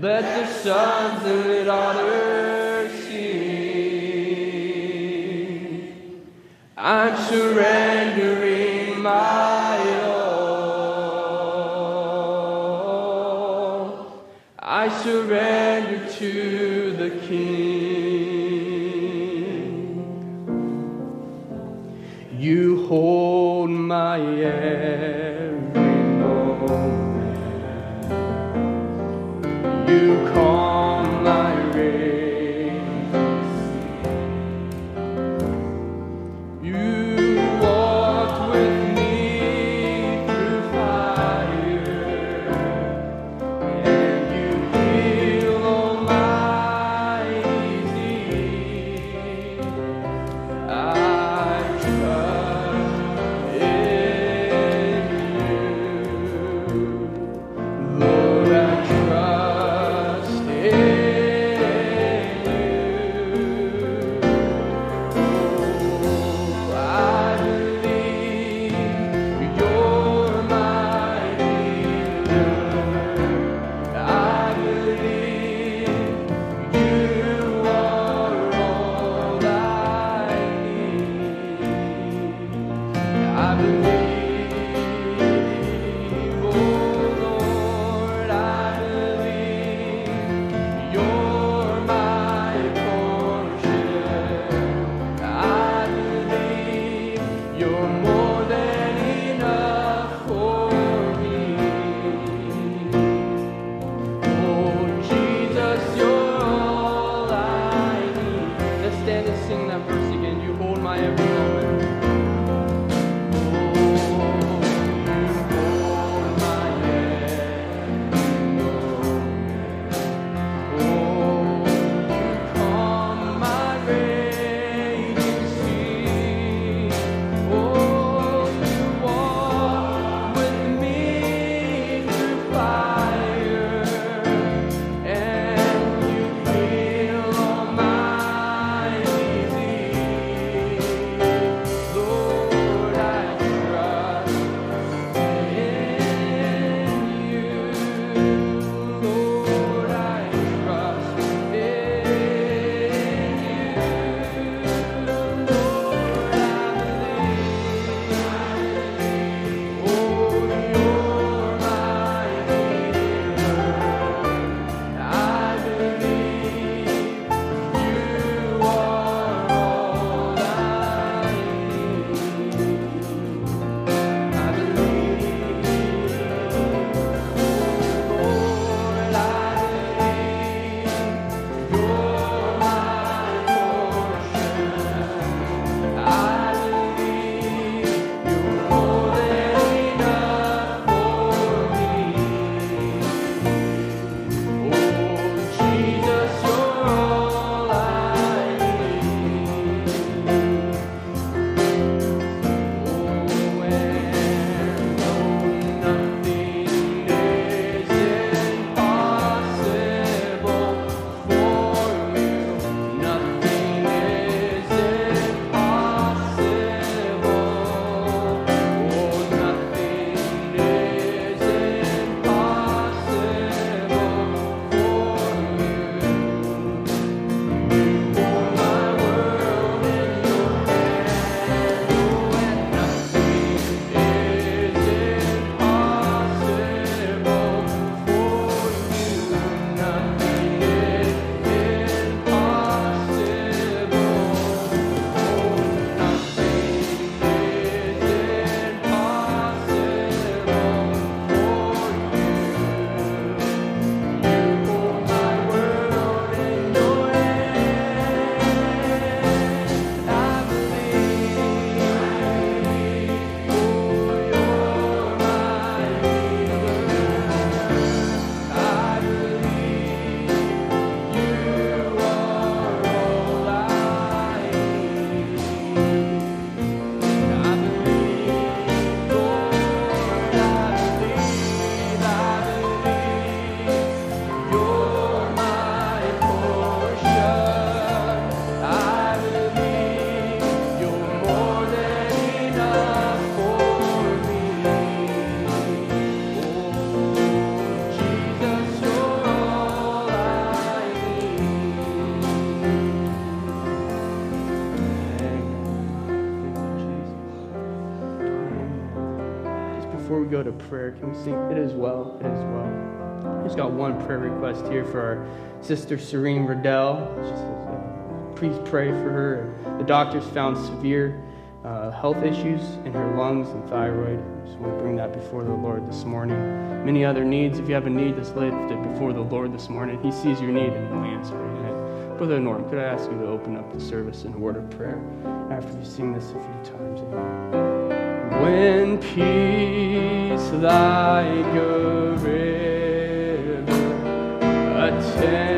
Let the sons and daughters sing. I'm surrendering my all. I surrender to the King. You hold my hand. We prayer, can we sing It Is Well, It Is Well? Just got one prayer request here for our sister Serene Riddell. Please pray for her. The doctors found severe uh, health issues in her lungs and thyroid. I just want to bring that before the Lord this morning. Many other needs. If you have a need that's lifted before the Lord this morning, He sees your need and He'll answer it. Brother Norm, could I ask you to open up the service in a word of prayer after you sing this a few times? When peace like a river attends.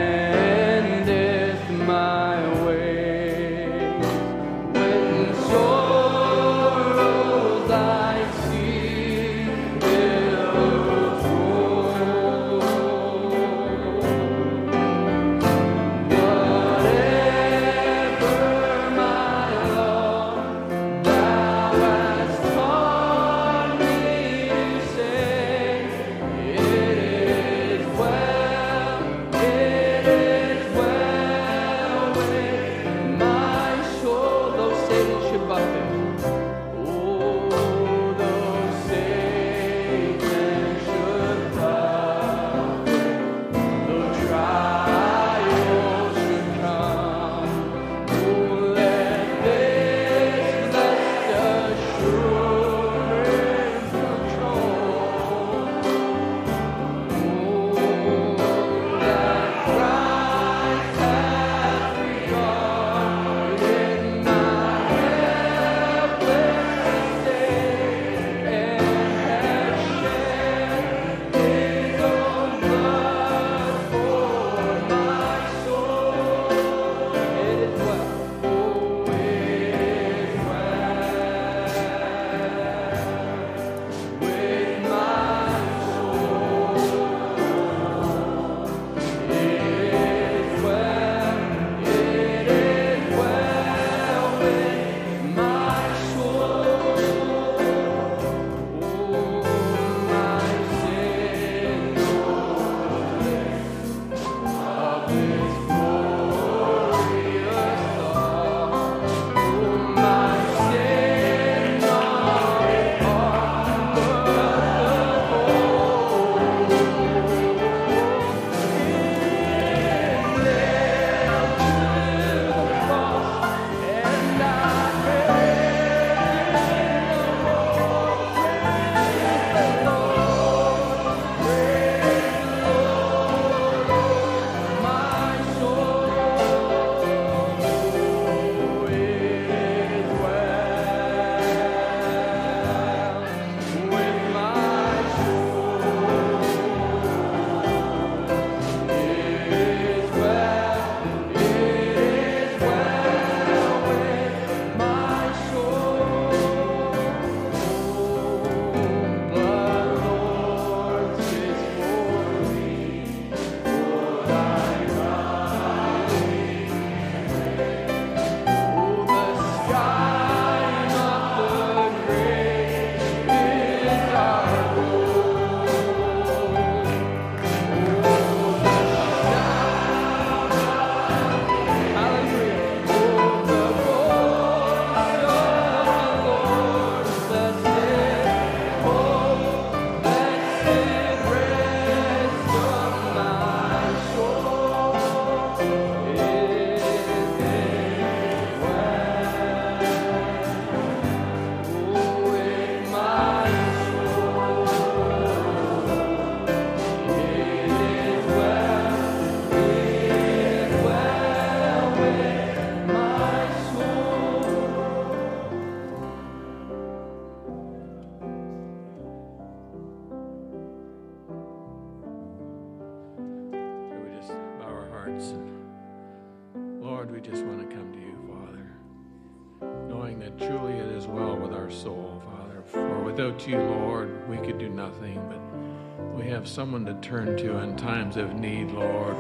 Turn to in times of need, Lord,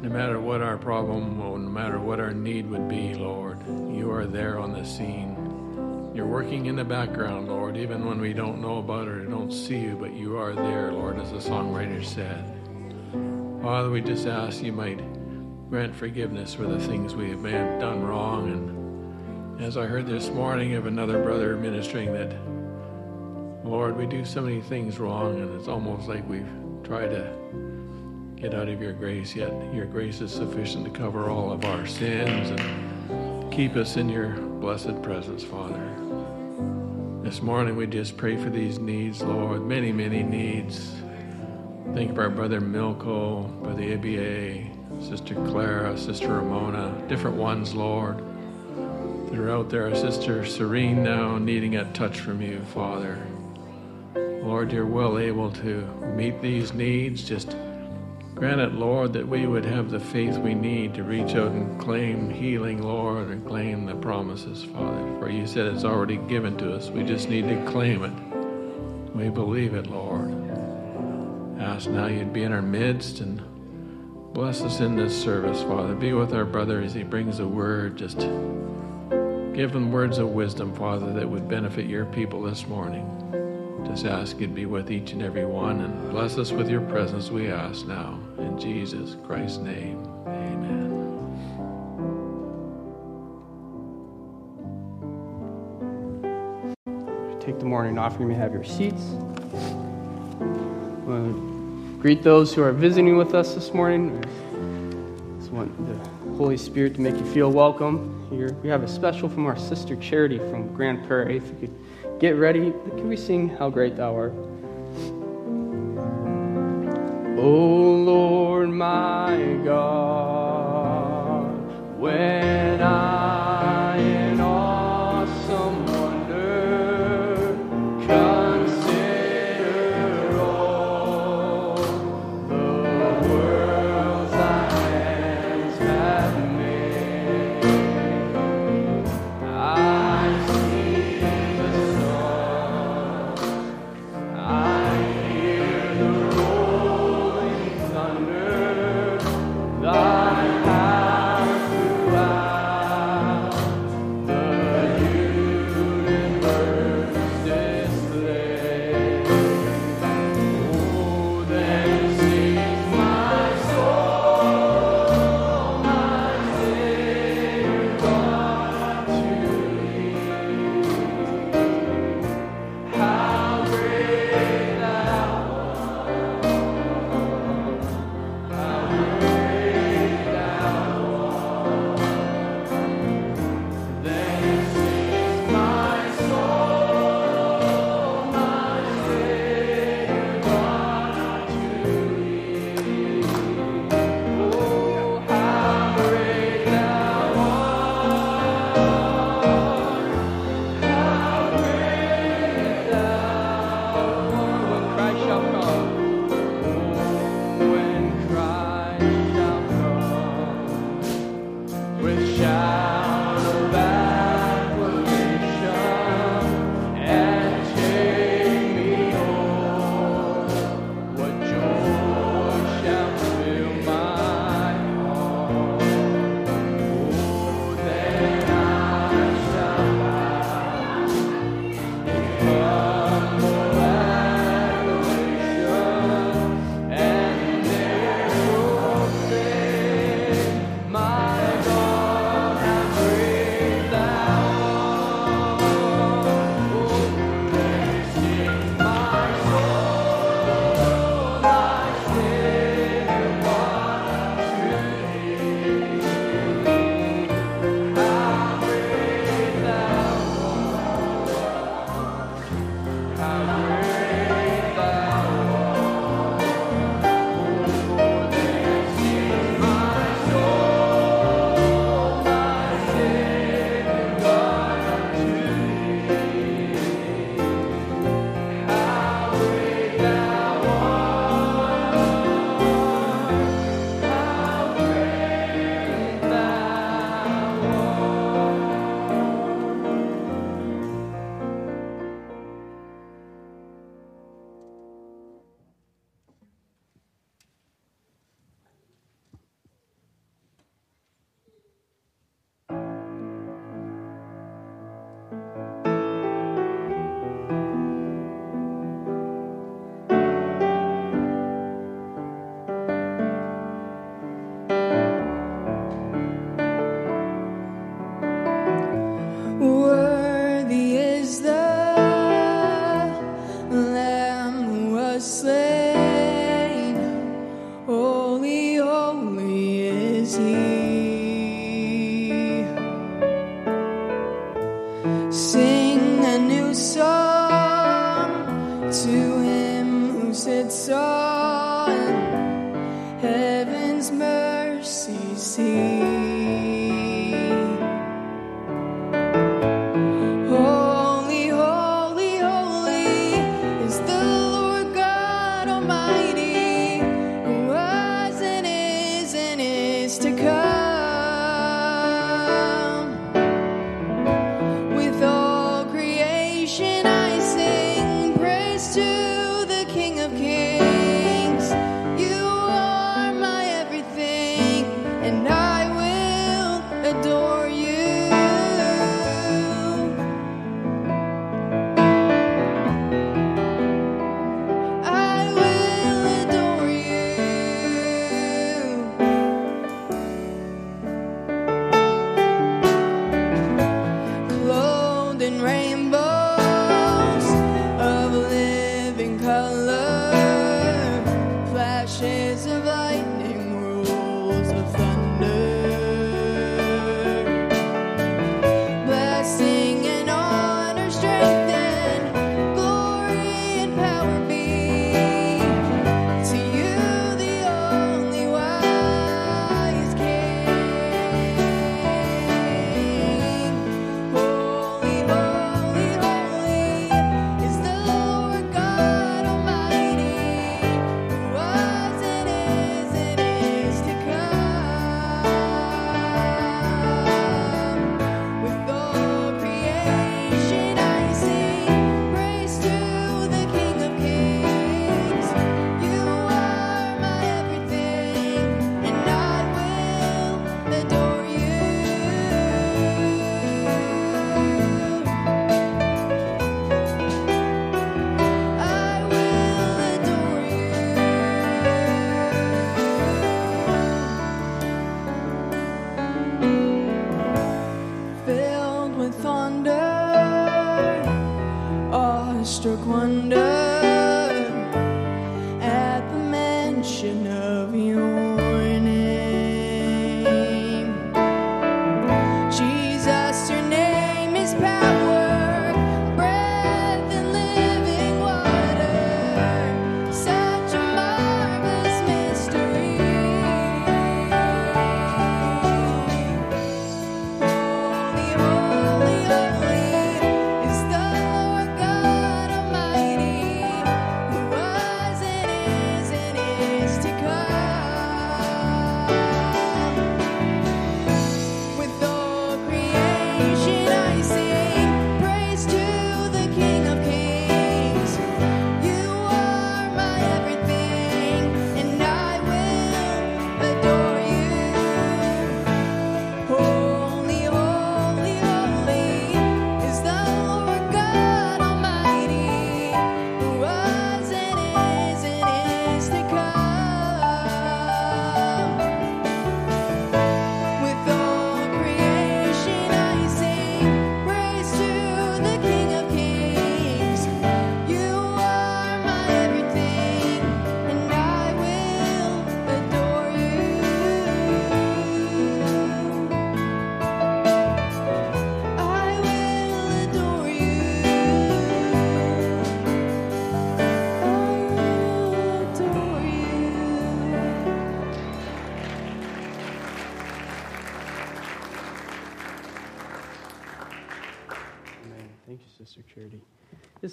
no matter what our problem no matter what our need would be, Lord, you are there on the scene. You're working in the background, Lord, even when we don't know about it or don't see you, but you are there, Lord, as the songwriter said. Father, we just ask you might grant forgiveness for the things we have done wrong. And as I heard this morning of another brother ministering that Lord, we do so many things wrong, and it's almost like we've tried to get out of your grace, yet your grace is sufficient to cover all of our sins and keep us in your blessed presence, Father. This morning we just pray for these needs, Lord, many, many needs. Think of our brother Milko, brother ABA, Sister Clara, Sister Ramona, different ones, Lord. That are out there, our sister Serene now needing a touch from you, Father. Lord, you're well able to meet these needs. Just grant it, Lord, that we would have the faith we need to reach out and claim healing, Lord, and claim the promises, Father. For you said it's already given to us. We just need to claim it. We believe it, Lord. Ask now you'd be in our midst and bless us in this service, Father. Be with our brother as he brings a word. Just give him words of wisdom, Father, that would benefit your people this morning. Just ask you'd be with each and every one and bless us with your presence, we ask now. In Jesus Christ's name, amen. Take the morning offering. You may have your seats. To greet those who are visiting with us this morning. I just want the Holy Spirit to make you feel welcome here. We have a special from our sister Charity from Grand Prairie. If you could get ready, can we sing How Great Thou Art? Oh Lord my God, when I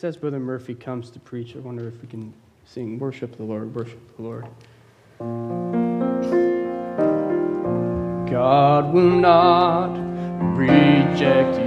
just as Brother Murphy comes to preach, I wonder if we can sing Worship the Lord, Worship the Lord. God will not reject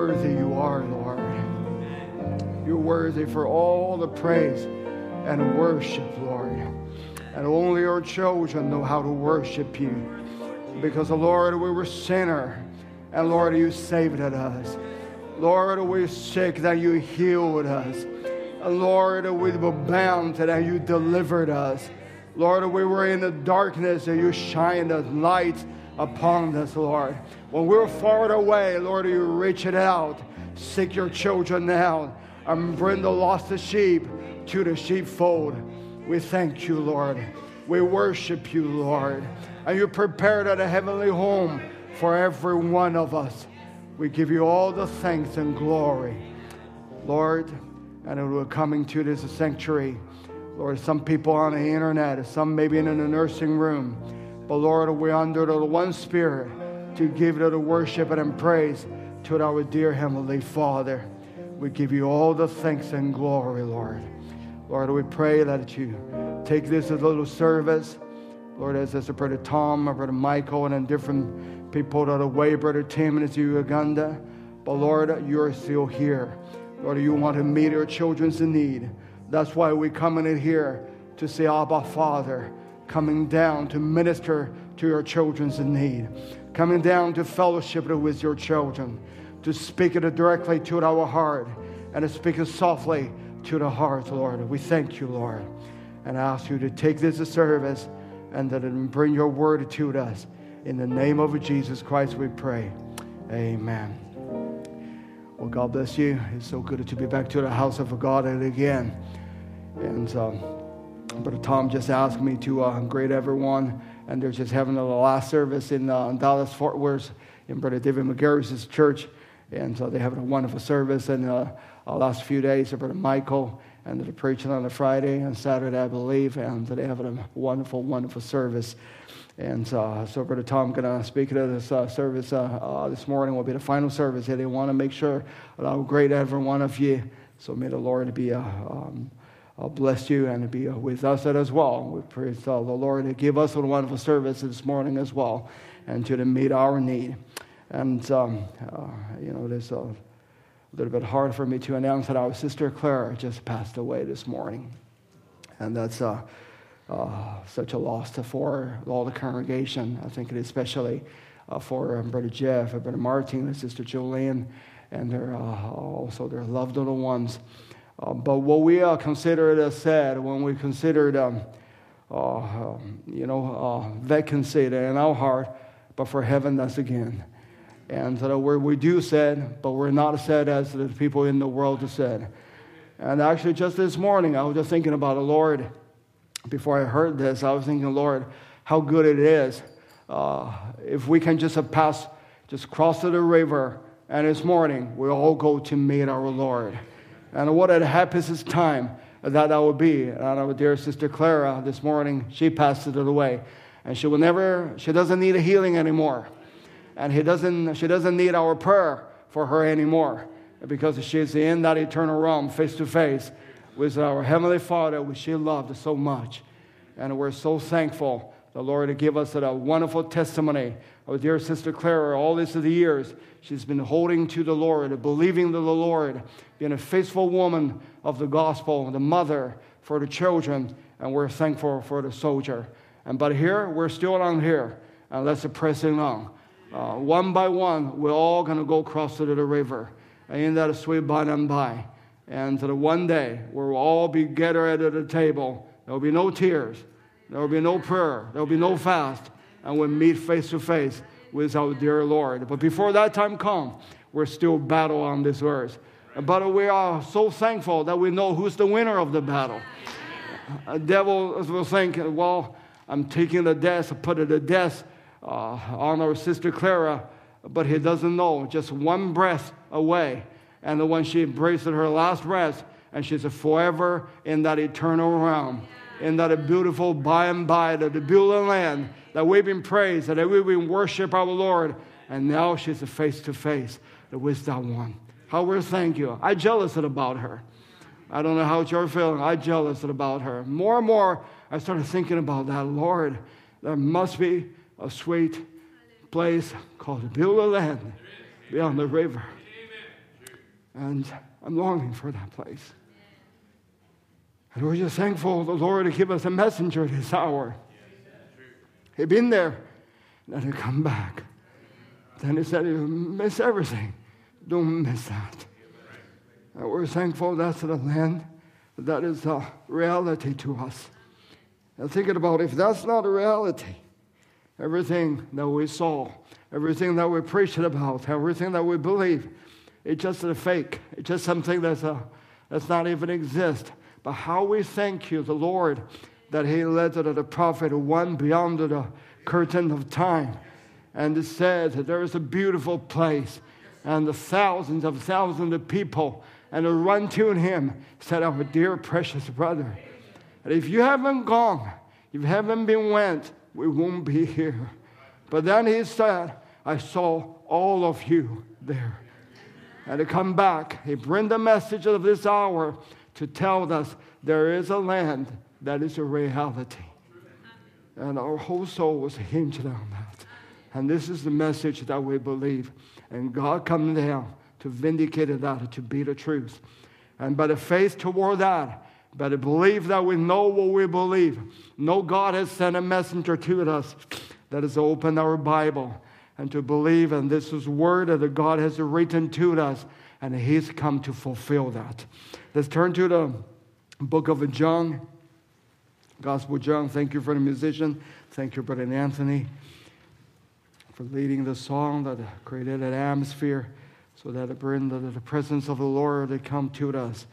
worthy you are, Lord. You're worthy for all the praise and worship, Lord. And only your children know how to worship you. Because, Lord, we were sinner. And Lord, you saved us. Lord, we were sick that you healed us. Lord, we were bound that you delivered us. Lord, we were in the darkness and you shined a light upon us, Lord. When we're far away, Lord, you reach it out, seek your children now, and bring the lost sheep to the sheepfold. We thank you, Lord. We worship you, Lord. And you prepared a heavenly home for every one of us. We give you all the thanks and glory, Lord. And we're coming to this sanctuary. Lord, some people on the internet, some maybe in the nursing room. But Lord, we're under the one spirit to give the worship and praise to our dear Heavenly Father. We give you all the thanks and glory, Lord. Lord, we pray that you take this as a little service. Lord, as as Brother Tom, Brother Michael, and different people that are away, Brother Tim and to Uganda. But Lord, you're still here. Lord, you want to meet your children's need. That's why we come in here to say, Abba, Father, coming down to minister to your children's need, coming down to fellowship with your children, to speak it directly to our heart, and to speak it softly to the heart, Lord. We thank you, Lord, and I ask you to take this service and that it bring your word to us. In the name of Jesus Christ, we pray. Amen. Well, God bless you. It's so good to be back to the house of God again. And um, Brother Tom just asked me to uh, greet everyone, and they're just having the last service in uh, Dallas Fort Worth in Brother David McGarry's church, and so they're having a wonderful service. And uh, our last few days, Brother Michael and they're preaching on a Friday and Saturday, I believe, and they're having a wonderful, wonderful service. And uh, so, Brother Tom, going to speak at this uh, service uh, uh, this morning. Will be the final service here. They want to make sure that I'll greet every one of you. So may the Lord be uh, um, bless you and be uh, with us as well. We praise uh, the Lord to give us a wonderful service this morning as well, and to meet our need. And um, uh, you know, it is a little bit hard for me to announce that our sister Claire just passed away this morning, and that's uh, uh, such a loss for all the congregation. I think it is especially uh, for um, Brother Jeff, Brother Martin, and Sister Jolene, and their also their loved little ones. Uh, but what we uh, considered as sad when we considered, um, uh, um, you know, vacancy in our heart, but for heaven, that's again. And so we we do sad, but we're not sad as the people in the world are sad. And actually, just this morning, I was just thinking about the Lord. Before I heard this, I was thinking, Lord, how good it is uh, if we can just pass, just cross the river, and this morning we all go to meet our Lord. And what a happiest time that that would be. And our dear sister Clara this morning, she passed it away. And she will never, she doesn't need a healing anymore. And he doesn't, she doesn't need our prayer for her anymore because she's in that eternal realm face to face with our Heavenly Father, which she loved so much. And we're so thankful the Lord to give us a wonderful testimony. Our dear sister Clara, all these of the years, she's been holding to the Lord, believing to the Lord, being a faithful woman of the gospel, the mother for the children, and we're thankful for the soldier. And but here, we're still on here, and let's press on. Uh, one by one, we're all going to go across to the river. And in that sweet by and by. And to the one day, we'll all be gathered at the table. There will be no tears. There will be no prayer. There will be no fast. And we'll meet face to face with our dear Lord. But before that time comes, we're still battle on this earth. But we are so thankful that we know who's the winner of the battle. A devil will think, well, I'm taking the death, put to death uh, on our sister Clara, but he doesn't know. Just one breath away. And when she embraces her last breath, and she's forever in that eternal realm, in that beautiful by and by, the, beautiful land that we've been praised, that we've been worship our Lord. And now she's a face to face with that one. How we thank you. I jealous about her. I don't know how you're feeling. I jealous about her. More and more, I started thinking about that. Lord, there must be a sweet place called the Beulah Land beyond the river. And I'm longing for that place. And we're just thankful the Lord to give us a messenger at this hour. He'd been there, then he come back. Then he said, You miss everything. Don't miss that. And we're thankful that's the land that is a reality to us. And thinking about if that's not a reality, everything that we saw, everything that we preached about, everything that we believe, it's just a fake. It's just something that's, a, that's not even exist. But how we thank you, the Lord, that He led the prophet one beyond the curtain of time. And says that there is a beautiful place, and the thousands of thousands of people, and to run to Him, said, oh, Our dear precious brother. And if you haven't gone, if you haven't been went, we won't be here. But then He said, I saw all of you there. And to come back, He bring the message of this hour to tell us there is a land that is a reality. And our whole soul was hinged on that. And this is the message that we believe. And God come down to vindicate that, to be the truth. And by the faith toward that, by the belief that we know what we believe, know God has sent a messenger to us that has opened our Bible and to believe, and this is word that God has written to us, and He's come to fulfill that. Let's turn to the book of John, Gospel John. Thank you for the musician. Thank you, Brother Anthony, for leading the song that created an atmosphere so that the, presence of the Lord to come to us.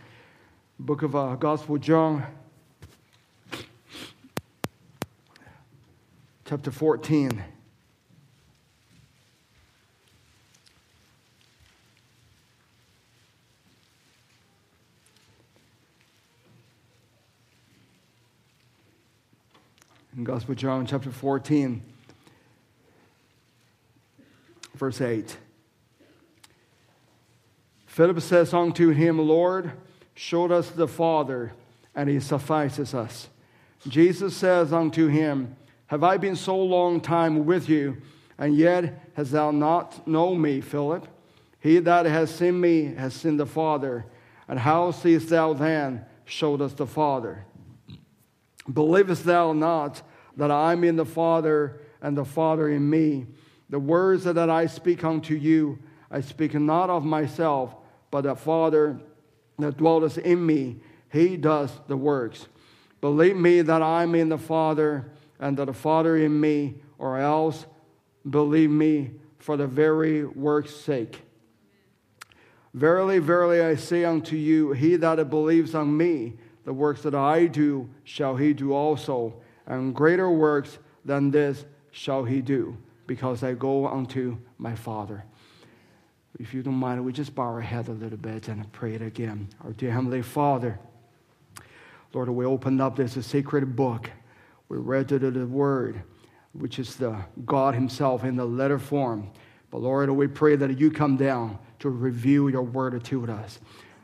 Book of uh, Gospel John, chapter 14. In Gospel John, chapter 14, verse 8. Philip says unto him, Lord, show us the Father, and he suffices us. Jesus says unto him, Have I been so long time with you, and yet hast thou not known me, Philip? He that has seen me has seen the Father. And how seest thou then? Showed us the Father. Believest thou not that I am in the Father and the Father in me? The words that I speak unto you, I speak not of myself, but the Father that dwelleth in me, he does the works. Believe me that I am in the Father and that the Father in me, or else believe me for the very work's sake. Verily, verily, I say unto you, he that believes on me, the works that I do shall he do also, and greater works than this shall he do, because I go unto my Father. If you don't mind, we just bow our head a little bit and pray it again. Our dear Heavenly Father, Lord, we opened up this sacred book. We read it the word, which is the God Himself in the letter form. But Lord, we pray that you come down to reveal your word to us.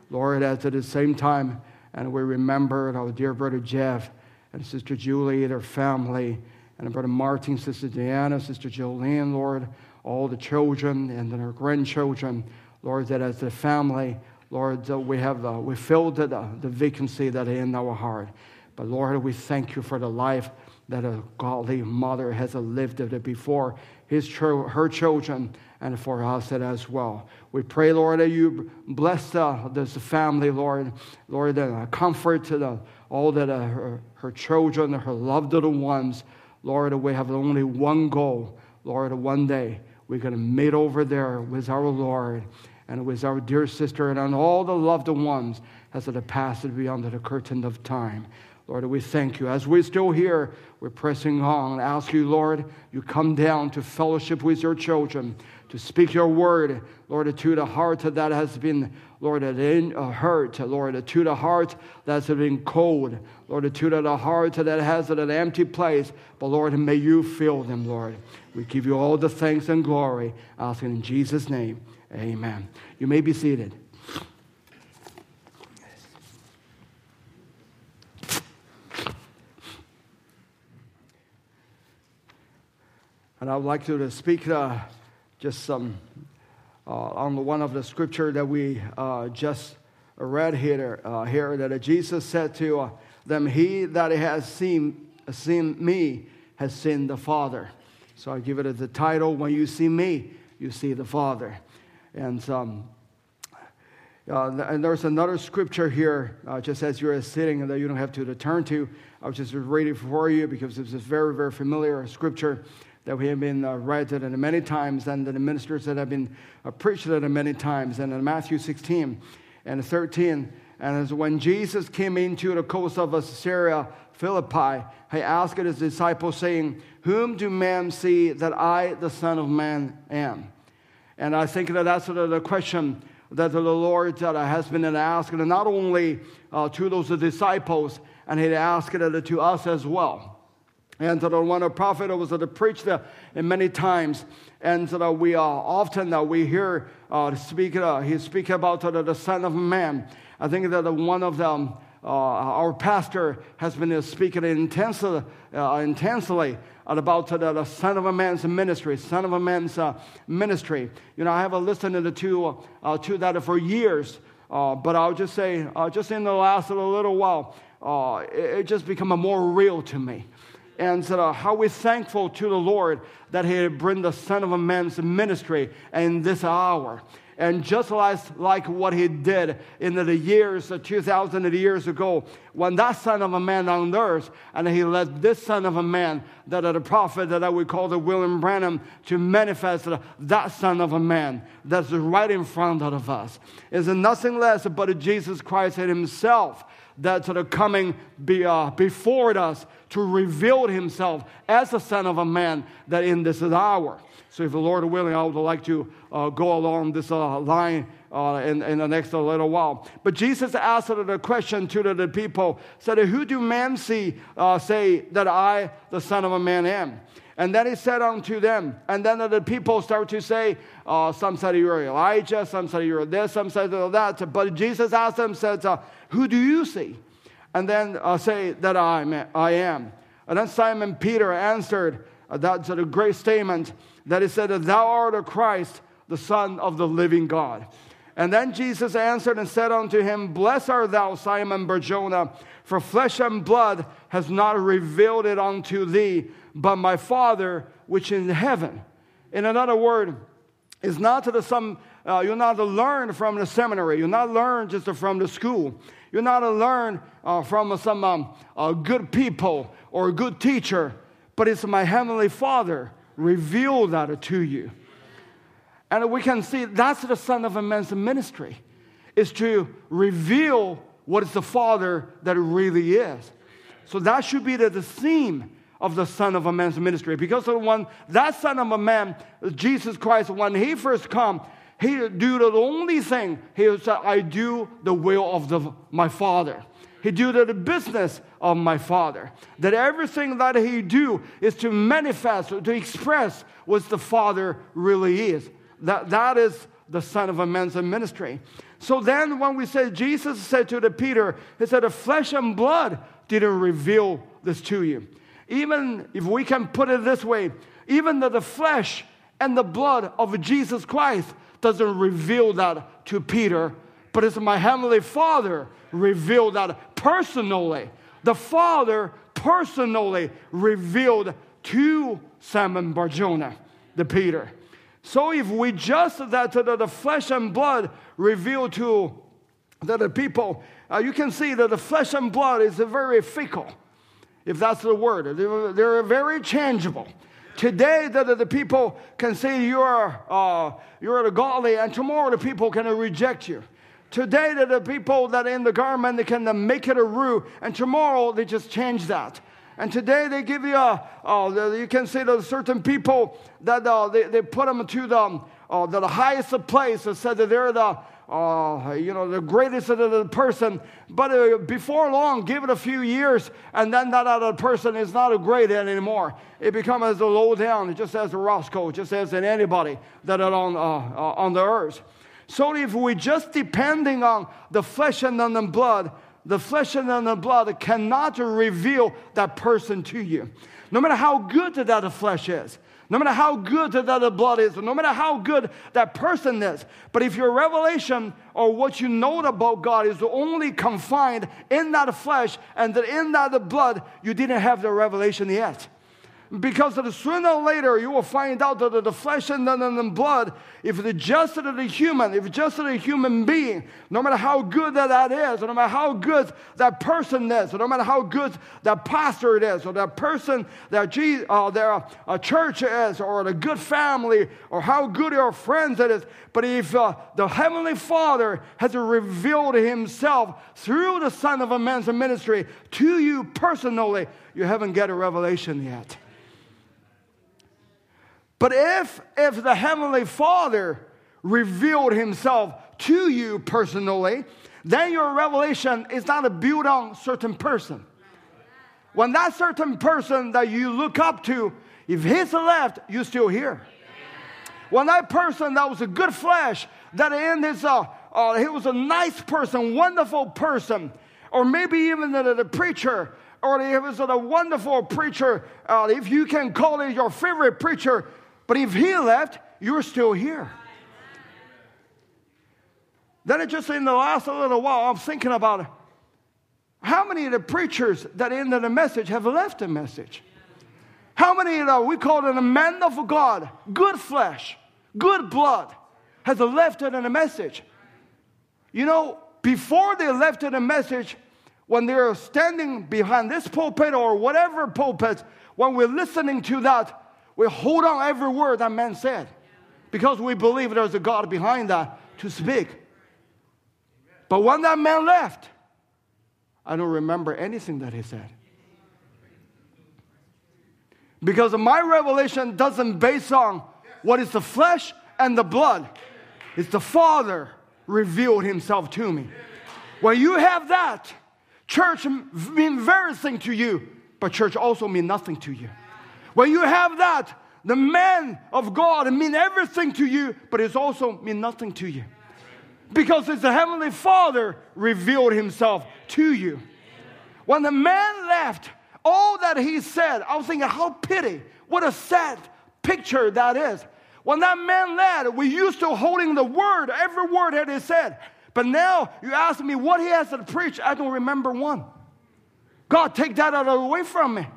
Lord, as at the same time, and we remember our dear brother Jeff and Sister Julie, their family, and brother Martin, Sister Diana, Sister Jolene, Lord, all the children and their grandchildren, Lord, that as a family, Lord, we have the, we filled the, the vacancy that is in our heart. But Lord, we thank you for the life that a godly mother has lived it before his, her children and for us as well. We pray, Lord, that you bless uh, this family, Lord. Lord, uh, comfort to the, all that her, her children, her loved little ones. Lord, we have only one goal. Lord, one day we're going to meet over there with our Lord and with our dear sister and all the loved ones as it passed beyond the curtain of time. Lord, we thank you. As we're still here, we're pressing on. Ask you, Lord, you come down to fellowship with your children, to speak your word, Lord, to the heart that has been, Lord, uh, hurt, Lord, to the heart that's been cold, Lord, to the heart that has an empty place. But Lord, may you fill them, Lord. We give you all the thanks and glory. Asking in Jesus' name, amen. You may be seated. And I would like to speak uh, just some on the one of the scripture that we uh, just read here, uh, here that Jesus said to uh, them, He that has seen, seen me has seen the Father. So I give it as the title, When You See Me, You See the Father. And, um, uh, and there's another scripture here, uh, just as you're sitting, that you don't have to turn to. I was just reading for you because it's a very, very familiar scripture that we have been uh, read it many times, and the ministers that have been uh, preached it many times. And in Matthew 16 and 13, and as when Jesus came into the coast of Caesarea Philippi, he asked his disciples, saying, Whom do men see that I, the Son of Man, am? And I think that that's the question that the Lord has been asked, and not only uh, to those disciples, and he asked it to us as well. And so one of prophet was to preach that many times. And so we uh, often uh, we hear uh, speak, uh, he speak about the Son of Man. I think that one of them, uh, our pastor has been speaking intensely, uh, intensely about the, the, Son of a Man's ministry, Son of a Man's ministry. You know, I have listened to, to that for years, but I'll just say, just in the last little while, it, it just become more real to me and uh, how we're thankful to the Lord that He had bring the Son of a Man's ministry in this hour. And just like, like what He did in the years, uh, 2,000 years ago, when that Son of a Man on earth, and He led this Son of a Man, that the prophet that would call the William Branham, to manifest that Son of a Man that's right in front of us. Is nothing less but Jesus Christ Himself that's sort of coming be, uh, before us to reveal himself as the Son of a Man that in this hour. So, if the Lord willing, I would like to uh, go along this uh, line uh, in, in the next little while. But Jesus asked the question to the, people, said, Who do men see, uh, say that I, the Son of a Man, am? And then he said unto them, and then the people start to say, uh, some said you're Elijah, some said you're this, some said that. But Jesus asked them, said, uh, who do you see? And then uh, say that I, I am. And then Simon Peter answered, uh, that's a great statement, that he said, Thou art the Christ, the Son of the living God. And then Jesus answered and said unto him, Blessed art thou, Simon Barjona, for flesh and blood has not revealed it unto thee, but my Father which is in heaven. In another word, it's not to the some, uh, you're not to learn from the seminary, you're not learn just from the school. You're not to learn uh, from some um, uh, good people or a good teacher, but it's my heavenly Father revealed that to you. And we can see that's the Son of a Man's ministry, is to reveal what is the Father that really is. So that should be the, the theme of the Son of a Man's ministry. Because when that Son of a Man, Jesus Christ, when he first come, he do the only thing he said, I do the will of the, my Father. He do the business of my Father. That everything that he do is to manifest, to express what the Father really is. That, that is the Son of a Man's ministry. So then, when we say Jesus said to the Peter, he said, "The flesh and blood didn't reveal this to you." Even if we can put it this way, even the, the flesh and the blood of Jesus Christ doesn't reveal that to Peter, but it's my heavenly Father revealed that personally. The Father personally revealed to Simon Barjona, the Peter. So if we just that the flesh and blood revealed to the people, uh, you can see that the flesh and blood is very fickle, if that's the word. They're, they're very changeable. Today, the, the, the, people can say you are, uh, you're a godly, and tomorrow the people can reject you. Today, the, the people that are in the garment, they can make it a rule, and tomorrow they just change that. And today they give you a, uh, you can say that certain people that uh, they, they put them to the, uh, the, the highest place and said that they're the, uh, you know, the greatest of the person. But uh, before long, give it a few years, and then that other person is not a great anymore. It becomes as a low down, just as a Roscoe, just as in anybody that are on, uh, uh, on the earth. So if we're just depending on the flesh and on the blood, the flesh and the blood cannot reveal that person to you. No matter how good that the flesh is, no matter how good that the blood is, no matter how good that person is. But if your revelation or what you know about God is only confined in that flesh and that in that blood, you didn't have the revelation yet. Because sooner or later you will find out that the flesh and the, blood, if it's just the human, if it's just a human being, no matter how good that, that is, no matter how good that person is, no matter how good that pastor it is, or that person that Jesus, uh, their uh, church is, or the good family, or how good your friends it is, but if uh, the Heavenly Father has revealed Himself through the Son of a Man's ministry to you personally, you haven't got a revelation yet. But if, if the Heavenly Father revealed Himself to you personally, then your revelation is not built on certain person. When that certain person that you look up to, if he's left, you're still here. When that person that was a good flesh, that in his, uh, uh, he was a nice person, wonderful person, or maybe even the, the preacher, or he was a wonderful preacher, uh, if you can call it your favorite preacher, but if he left, you're still here. Then it just in the last little while, I'm thinking about how many of the preachers that ended the message have left the message? How many of the, we call it a man of God, good flesh, good blood, has left it in a message? You know, before they left it a message, when they're standing behind this pulpit or whatever pulpit, when we're listening to that, we hold on every word that man said because we believe there's a God behind that to speak. But when that man left, I don't remember anything that he said. Because my revelation doesn't base on what is the flesh and the blood. It's the Father revealed himself to me. When you have that, church mean very thing to you, but church also mean nothing to you. When you have that, the man of God mean everything to you, but it also mean nothing to you. Because it's the Heavenly Father revealed himself to you. When the man left, all that he said, I was thinking, how pity, what a sad picture that is. When that man led, we used to holding the word, every word that he said. But now you ask me what he has to preach, I don't remember one. God, take that out away from me.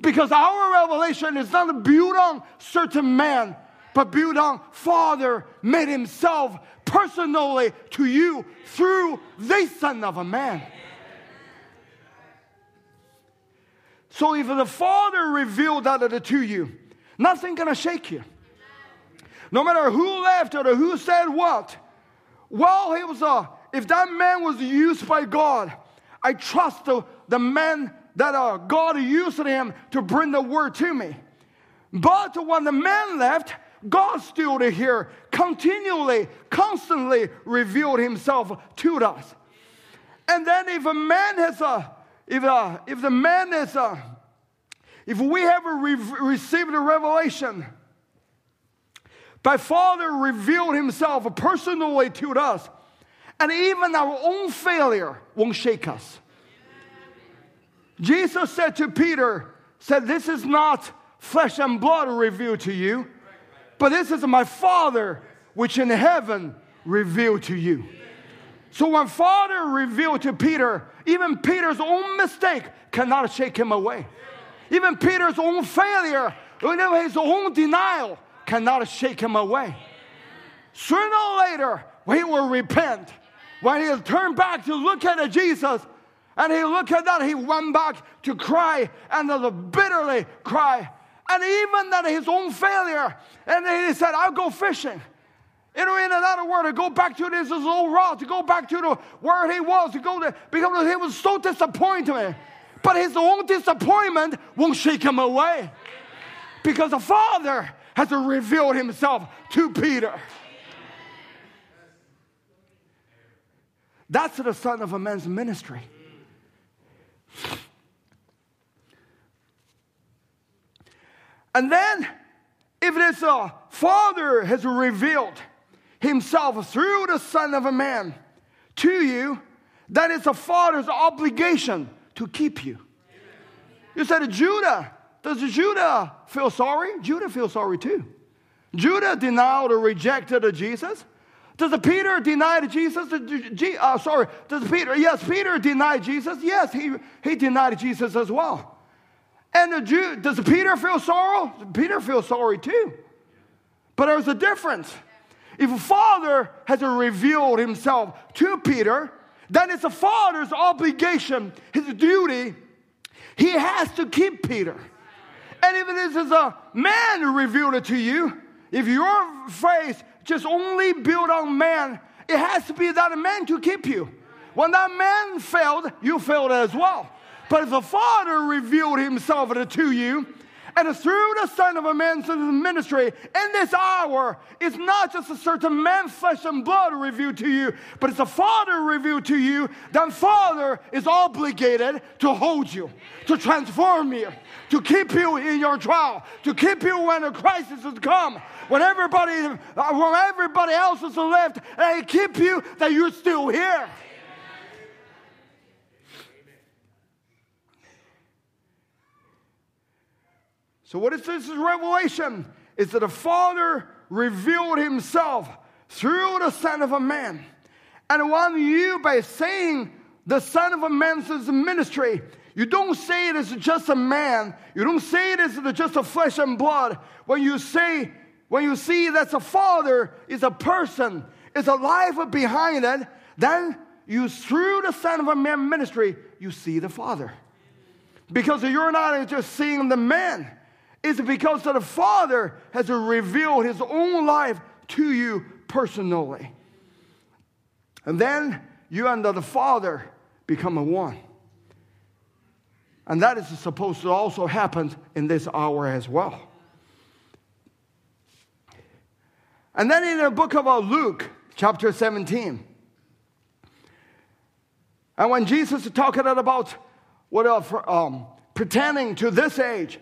Because our revelation is not built on certain man, but built on Father made himself personally to you through the Son of a Man. So if the Father revealed that to you, nothing gonna shake you. No matter who left or who said what. Well, he was a, if that man was used by God, I trust the, the man that uh, God used him to bring the word to me. But when the man left, God still here continually, constantly revealed himself to us. And then if a man has a, if, a, if the man is a, if we have re- received a revelation, by Father revealed himself personally to us, and even our own failure won't shake us. Jesus said to Peter, said, This is not flesh and blood revealed to you, but this is my Father which in heaven revealed to you. So when Father revealed to Peter, even Peter's own mistake cannot shake him away. Even Peter's own failure, even his own denial cannot shake him away. Sooner or later, he will repent. When he turn back to look at Jesus, and he looked at that, he went back to cry and to bitterly cry. And even that his own failure. And he said, I'll go fishing. You know, in another word, to go back to this old route, to go back to the where he was, to go to because he was so disappointed. But his own disappointment won't shake him away. Because the Father has revealed himself to Peter. That's the Son of a Man's ministry. And then, if this uh, Father has revealed Himself through the Son of a Man to you, then it's a Father's obligation to keep you. You said, Judah, Does Judah feel sorry? Judah feels sorry too. Judah denied or rejected Jesus. Does Peter deny Jesus? Uh, sorry, does Peter? Yes, Peter denied Jesus. Yes, he, he denied Jesus as well. And the Jew, does Peter feel sorrow? Peter feels sorry too. But there's a difference. If a father has revealed himself to Peter, then it's a father's obligation, his duty. He has to keep Peter. And if it is a man who revealed it to you, if your faith just only built on man, it has to be that man to keep you. When that man failed, you failed as well. But if the Father revealed himself to you, and through the Son of a Man's ministry in this hour, it's not just a certain man, flesh and blood revealed to you, but it's a Father revealed to you. Then Father is obligated to hold you, to transform you, to keep you in your trial, to keep you when a crisis has come, when everybody, when everybody else is left, and keep you that you're still here. So, what is this revelation? Is that the Father revealed Himself through the Son of a Man. And when you, by saying the Son of a Man's ministry, you don't say it as just a man. You don't say it as just a flesh and blood. When you say, when you see that the Father is a person, is a life behind it, then you, through the Son of a Man ministry, you see the Father. Because you're not just seeing the man, it's because the Father has revealed His own life to you personally. And then you and the Father become one. And that is supposed to also happen in this hour as well. And then in the book of Luke, chapter 17, and when Jesus is talking about what um, pretending to this age,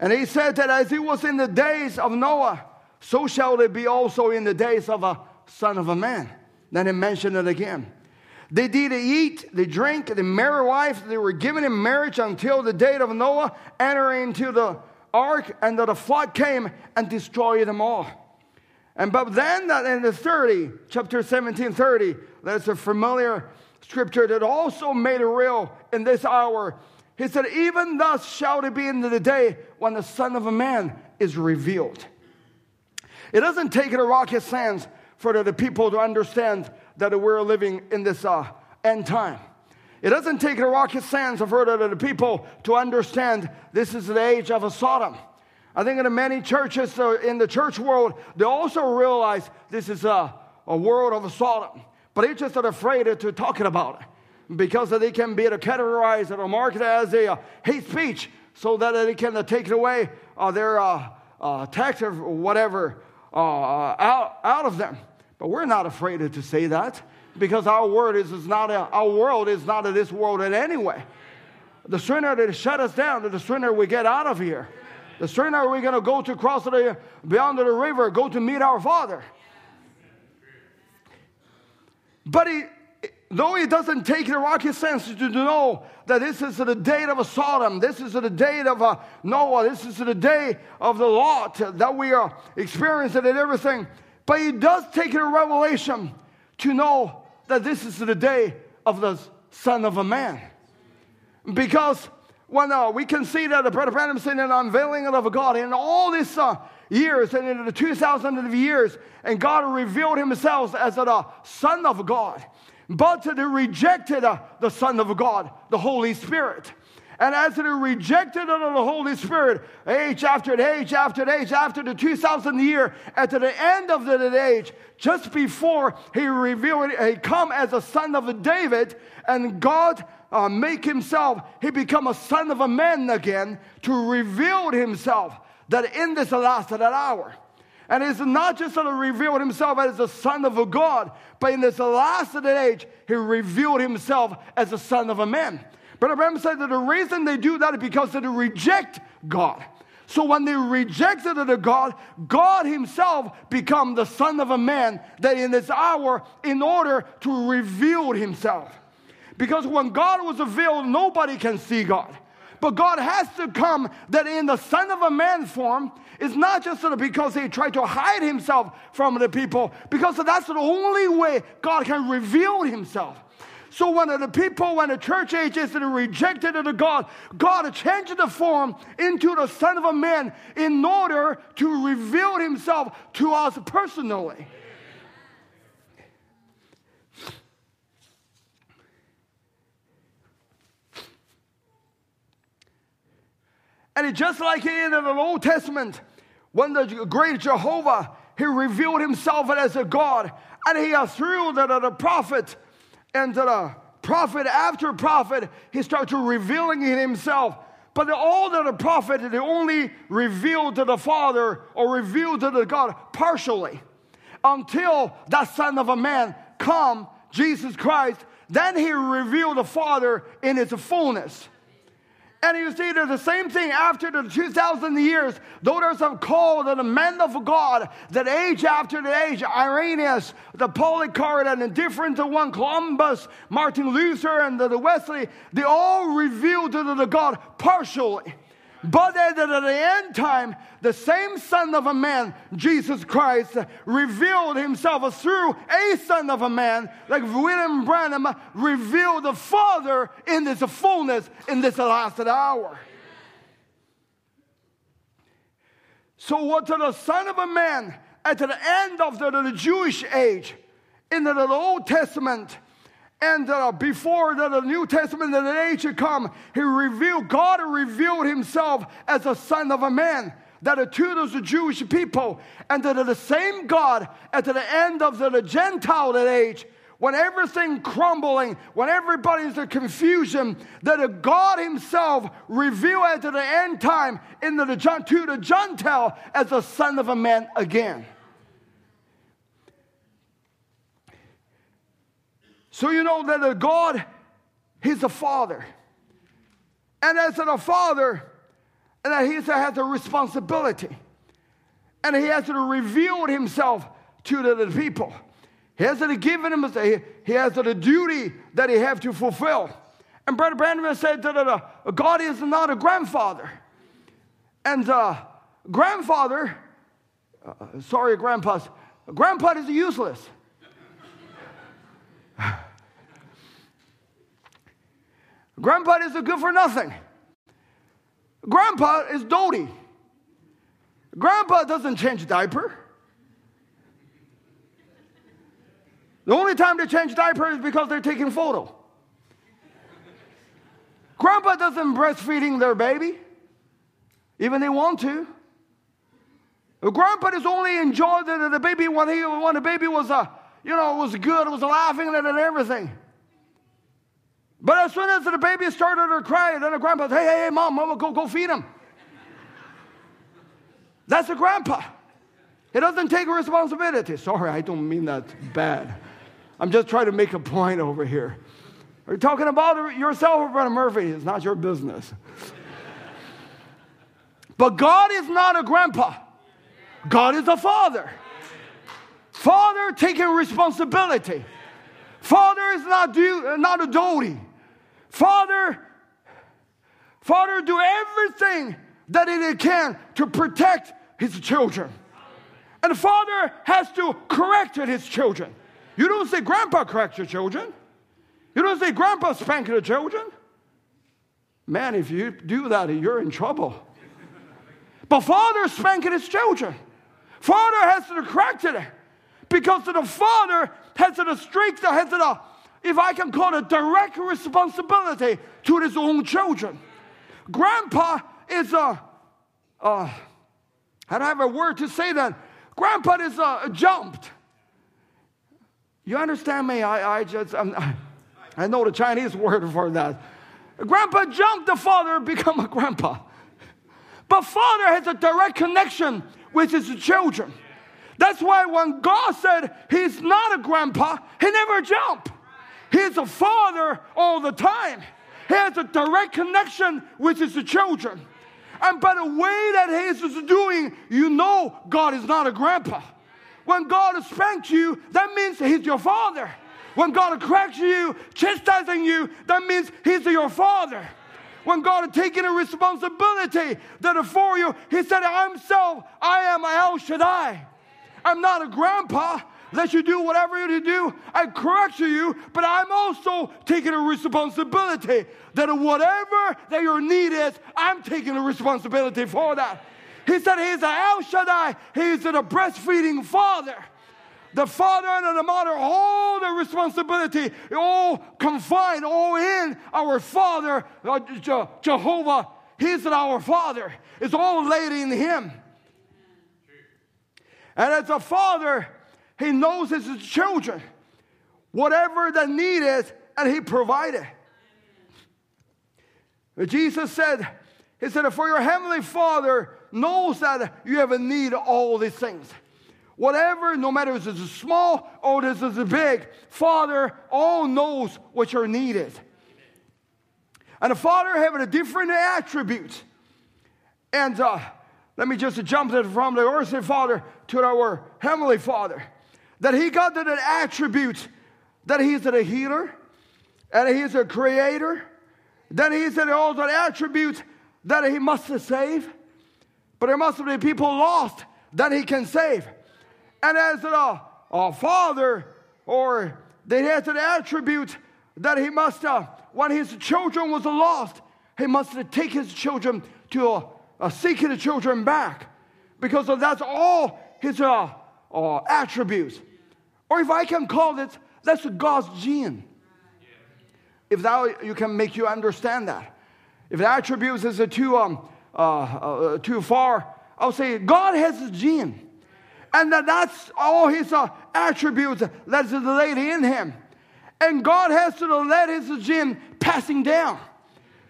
and he said that as it was in the days of Noah, so shall it be also in the days of a son of a man. Then he mentioned it again. They did eat, they drink, they marry wives, they were given in marriage until the date of Noah, entering into the ark, and that the flood came and destroyed them all. And but then that in the 30, chapter 17, 30, that's a familiar scripture that also made it real in this hour he said, Even thus shall it be in the day when the Son of a Man is revealed. It doesn't take a rocket science for the people to understand that we're living in this uh, end time. It doesn't take a rocket science for the people to understand this is the age of a Sodom. I think in many churches uh, in the church world, they also realize this is a, a world of a Sodom, but they're just afraid to talk about it because they can be categorized or marked as a uh, hate speech so that they can uh, take away uh, their tax or whatever out, out of them. But we're not afraid to say that because our word is, is not a, our world is not this world in any way. The sooner they shut us down, the sooner we get out of here. The sooner we're going to go to cross the beyond the river, go to meet our Father. But he, though it doesn't take the rocket science to know that this is the date of a Sodom, this is the date of a Noah, this is the day of the Lot that we are experiencing and everything, but it does take a revelation to know that this is the day of the Son of a Man. Because when uh, we can see that the Brother Branham said an unveiling of God in all these uh, years and in the 2,000 of years, and God revealed himself as the Son of God. But they rejected uh, the Son of God, the Holy Spirit. And as they rejected the Holy Spirit, age after age after age, after the 2000 year, at the end of the age, just before he revealed, he come as a son of David, and God uh, make himself, he become a son of a man again to reveal himself that in this last of that hour. And it's not just to reveal himself as the Son of a God, but in this last of the age, he revealed himself as the Son of a man. But Abraham said that the reason they do that is because they reject God. So when they rejected the God, God Himself become the Son of a Man that in this hour, in order to reveal Himself. Because when God was revealed, nobody can see God. But God has to come that in the Son of a Man form is not just sort of because he tried to hide himself from the people, because that's the only way God can reveal himself. So when the people, when the church ages that rejected the God, God changed the form into the Son of a Man in order to reveal himself to us personally. And it's just like in the Old Testament, when the great Jehovah, he revealed himself as a God, and he uh, through the, the, the prophet and the prophet after prophet, he started revealing in himself. But the, all the, the prophet, they only revealed to the Father or revealed to the God partially until that Son of a Man come, Jesus Christ. Then he revealed the Father in his fullness. And you see, there's the same thing after the 2,000 years. Though there's some called the men of God that age after the age, Irenaeus, the Polycarp, and the different one, Columbus, Martin Luther, and the, the Wesley, they all revealed to the God partially. But at the, end time, the same Son of a Man, Jesus Christ, revealed himself through a Son of a Man, like William Branham revealed the Father in this fullness in this last hour. So, what to the Son of a Man at the end of the, Jewish age, in the Old Testament, and uh, before the, the, New Testament, and the age had come, he revealed, God revealed himself as a son of a man that to those Jewish people, and that the same God at the end of the, the Gentile age, when everything crumbling, when everybody's in confusion, that God Himself revealed at the end time in the, to the Gentile as the Son of a Man again. So you know that a God, He's a father. And as a father, and that He has a responsibility. And He has to reveal Himself to the, people. He has to give him, he has a duty that he have to fulfill. And Brother Branham said that uh, God is not a grandfather. And uh, grandfather, uh, sorry, grandpas, grandpa is useless. Grandpa is a good for nothing. Grandpa is doty. Grandpa doesn't change diaper. The only time they change diaper is because they're taking photo. Grandpa doesn't breastfeeding their baby, even they want to. Grandpa is only enjoyed the, the baby when, he, when the baby was, uh, you know, it was good, it was laughing and everything. But as soon as the baby started to cry, then the grandpa said, hey, hey, hey, mom, mama, go, go feed him. That's a grandpa. He doesn't take responsibility. Sorry, I don't mean that bad. I'm just trying to make a point over here. Are you talking about yourself, or Brother Murphy? It's not your business. but God is not a grandpa. God is a father. Father taking responsibility. Father is not, do, not a doty. Father, Father, do everything that it can to protect his children. And father has to correct his children. You don't say grandpa correct your children. You don't say grandpa spank your children. Man, if you do that, you're in trouble. But father spanking his children. Father has to correct it because the father has the strength, has the if I can call it direct responsibility to his own children. Grandpa is a, uh, I don't have a word to say that. Grandpa is a, jumped. You understand me? I, I just, I'm, I know the Chinese word for that. Grandpa jumped the father, become a grandpa. But father has a direct connection with his children. That's why when God said he's not a grandpa, he never jumped. He's a father all the time. He has a direct connection with his children. And by the way that he is doing, you know God is not a grandpa. When God spanks you, that means he's your father. When God corrects you, chastising you, that means he's your father. when God had taken a responsibility that for you, He said, I'm self, I am El Shaddai. I'm not a grandpa. Let you do whatever you do. I correct you, but I'm also taking a responsibility that whatever that your need is, I'm taking a responsibility for that. He said he's a El Shaddai. He's a breastfeeding father. The father and the mother hold the responsibility, all confined, all in our father, uh, Jehovah. He's our father. It's all laid in him. And as a father, he knows his children, whatever the need is, and he provided. Jesus said, He said, For your heavenly Father knows that you have a need of all these things. Whatever, no matter if it's small or if it's big, Father all knows what your need is. And the Father having a different attribute. And uh, let me just jump from the earthly Father to our Heavenly Father. That He got that attribute that He's a healer, and He's a creator. Then He said also an attribute that He must save. But there must be people lost that He can save. And as a, a father, or that He has an attribute that He must, uh, when His children was lost, He must take His children to uh, uh, seek His children back. Because that's all His uh, uh, attributes. Or if I can call it, that's God's gene. If that you can make you understand that. If the attributes is too um, uh, uh, too far, I'll say God has his gene, and that that's all his uh, attributes that's laid in him, and God has to let his gene passing down.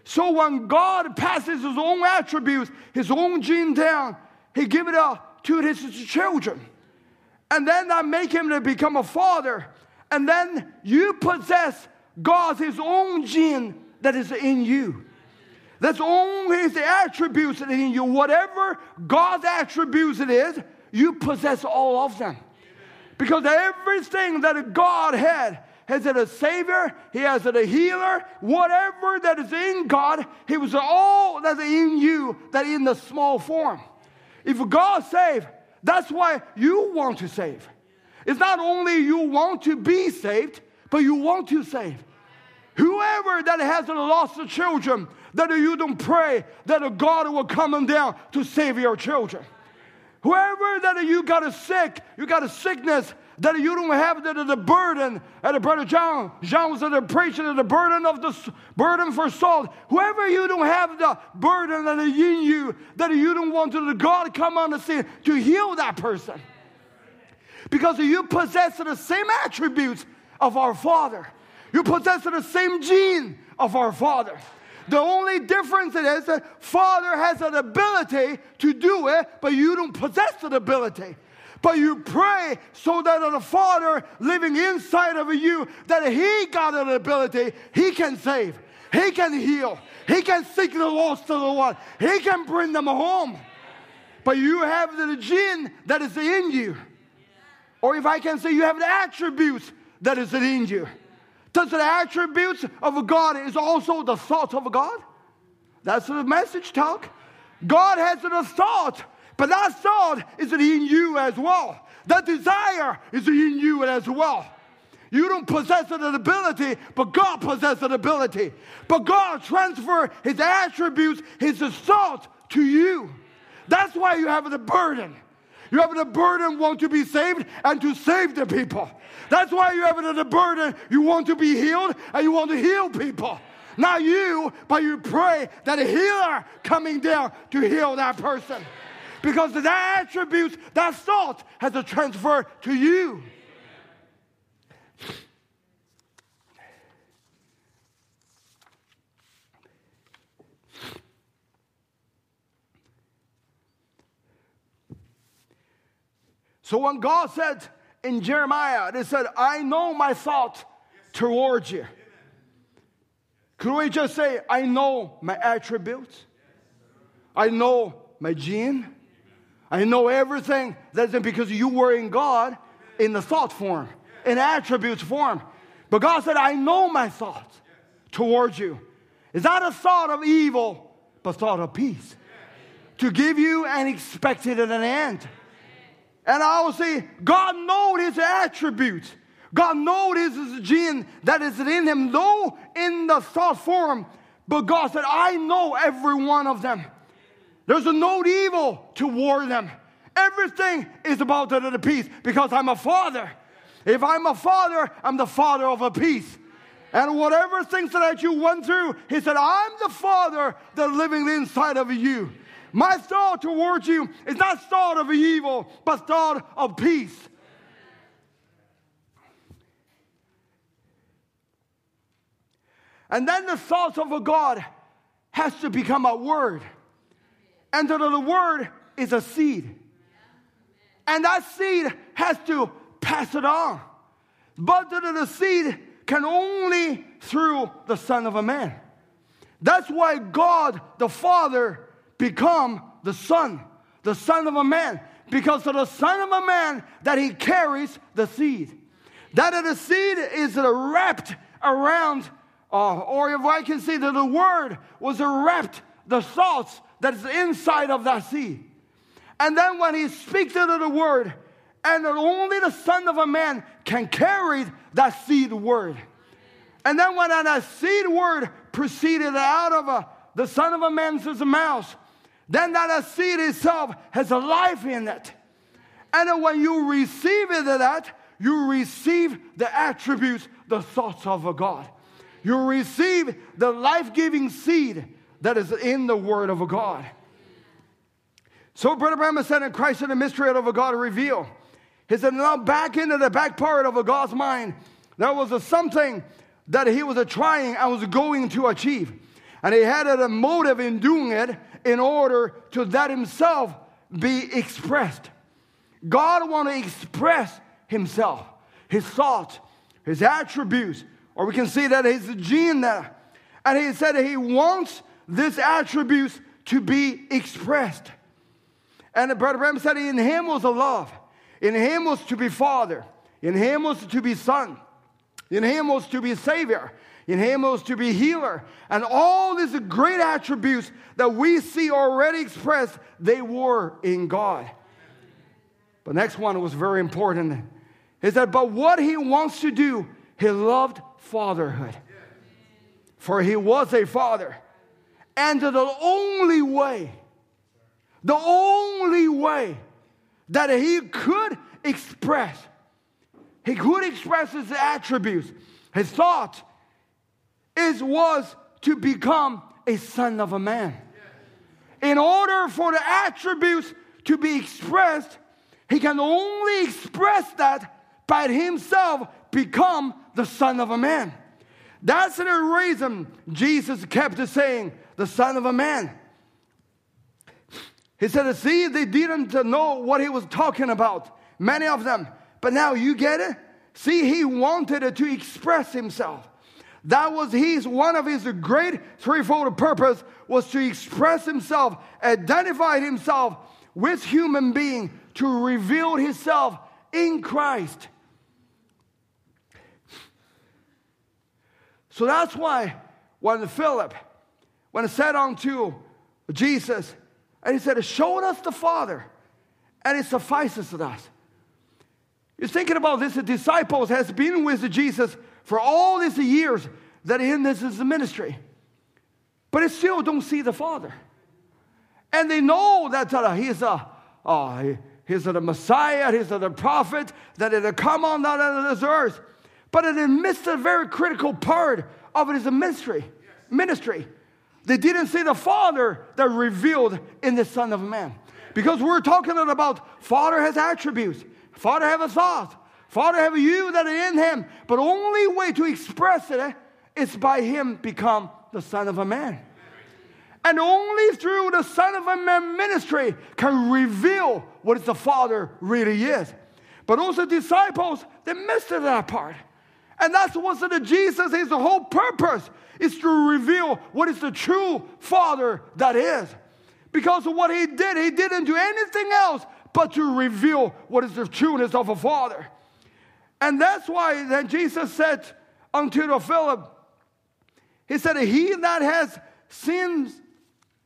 So when God passes his own attributes, his own gene down, he give it up to his children. And then I make him to become a father. And then you possess God's his own gene that is in you. That's only his attributes that in you. Whatever God's attributes it is, you possess all of them. Because everything that God had, has it a savior, he has it a healer, whatever that is in God, he was all that's in you that in the small form. If God save, that's why you want to save. It's not only you want to be saved, but you want to save. Whoever that has lost children, that you don't pray that God will come down to save your children. Whoever that you got a sick, you got a sickness that you don't have the, the burden. And the brother John, John was the preaching of the burden of the burden for salt. Whoever you don't have the burden that is in you, that you don't want to the God come on the scene to heal that person. Because you possess the same attributes of our Father. You possess the same gene of our Father. The only difference is that Father has an ability to do it, but you don't possess that ability. But you pray so that the Father living inside of you, that He got an ability, He can save, He can heal, He can seek the lost to the one, He can bring them home. But you have the gene that is in you. Or if I can say you have the attributes that is in you. Does the attributes of God is also the thought of God? That's the message talk. God has the thought, but that thought is in you as well. That desire is in you as well. You don't possess an ability, but God possesses an ability. But God transfer His attributes, His thought to you. That's why you have the burden. You have the burden want to be saved and to save the people. That's why you have the burden you want to be healed and you want to heal people. Not you, but you pray that a healer coming down to heal that person. Because that attributes, that thought has a transfer to you. So when God said in Jeremiah, they said, I know my thought towards you. Could we just say, I know my attributes? I know my gene. I know everything that's because you were in God in the thought form, in attributes form. But God said, I know my thoughts towards you. It's not a thought of evil, but thought of peace. To give you an expected and an end. And I will say, God knows his attributes. God knows his gene that is in him, though in the thought form. But God said, I know every one of them. There's no evil toward them. Everything is about the, the peace because I'm a father. If I'm a father, I'm the father of a peace. And whatever things that you went through, he said, I'm the father that living inside of you. My thought towards you is not thought of evil, but thought of peace. And then the thoughts of a God has to become a word. And the, the word is a seed. And that seed has to pass it on. But the, the seed can only through the Son of a Man. That's why God the Father become the Son, the Son of a Man, because of the Son of a Man that He carries the seed. That the seed is wrapped around, uh, or if I can say that the Word was wrapped the thoughts that is inside of that seed. And then when He speaks into the Word, and only the Son of a Man can carry that seed word. And then when that seed word proceeded out of a, the Son of a Man's mouth, then that seed itself has a life in it. And when you receive it, that you receive the attributes, the thoughts of a God. You receive the life giving seed that is in the Word of God. So, Brother Branham said in Christ in the mystery of a God revealed. He said, now back into the back part of a God's mind, there was a something that he was trying and was going to achieve. And he had a motive in doing it in order to that himself be expressed. God want to express himself, his thoughts, his attributes, or we can see that his gene there. And he said he wants these attributes to be expressed. And the Brother Branham said in him was a love. In him was to be Father. In him was to be Son. In him was to be Savior. In him was to be healer. And all these great attributes that we see already expressed, they were in God. But next one was very important. Is that but what he wants to do, he loved fatherhood. For he was a father. And the only way, the only way that he could express. He could express his attributes, his thoughts, is was to become a son of a man. In order for the attributes to be expressed, he can only express that by himself become the son of a man. That's the reason Jesus kept saying, the son of a man. He said, See, they didn't know what he was talking about, many of them. But now you get it? See, he wanted to express himself. That was his one of his great threefold purpose was to express himself, identify himself with human being, to reveal himself in Christ. So that's why when Philip, when it said unto Jesus, and he said, Show us the Father, and it suffices us. You're thinking about this, the disciples has been with Jesus for all these years that in this is the ministry. But they still don't see the Father. And they know that uh, he's a, uh, he's the Messiah, he's the prophet, that it'll come on down on this earth. But it missed a very critical part of it is a ministry. ministry. They didn't see the Father that revealed in the Son of Man. Because we're talking about Father has attributes, Father have a thought, Father have you that are in Him. But only way to express it eh, is by Him become the Son of a Man. And only through the Son of a Man ministry can reveal what the Father really is. But also disciples, they missed that part. And that's what the Jesus is the whole purpose is to reveal what is the true Father that is. Because of what he did, he didn't do anything else but to reveal what is the trueness of a Father. And that's why then Jesus said unto Philip, He said, He that has sinned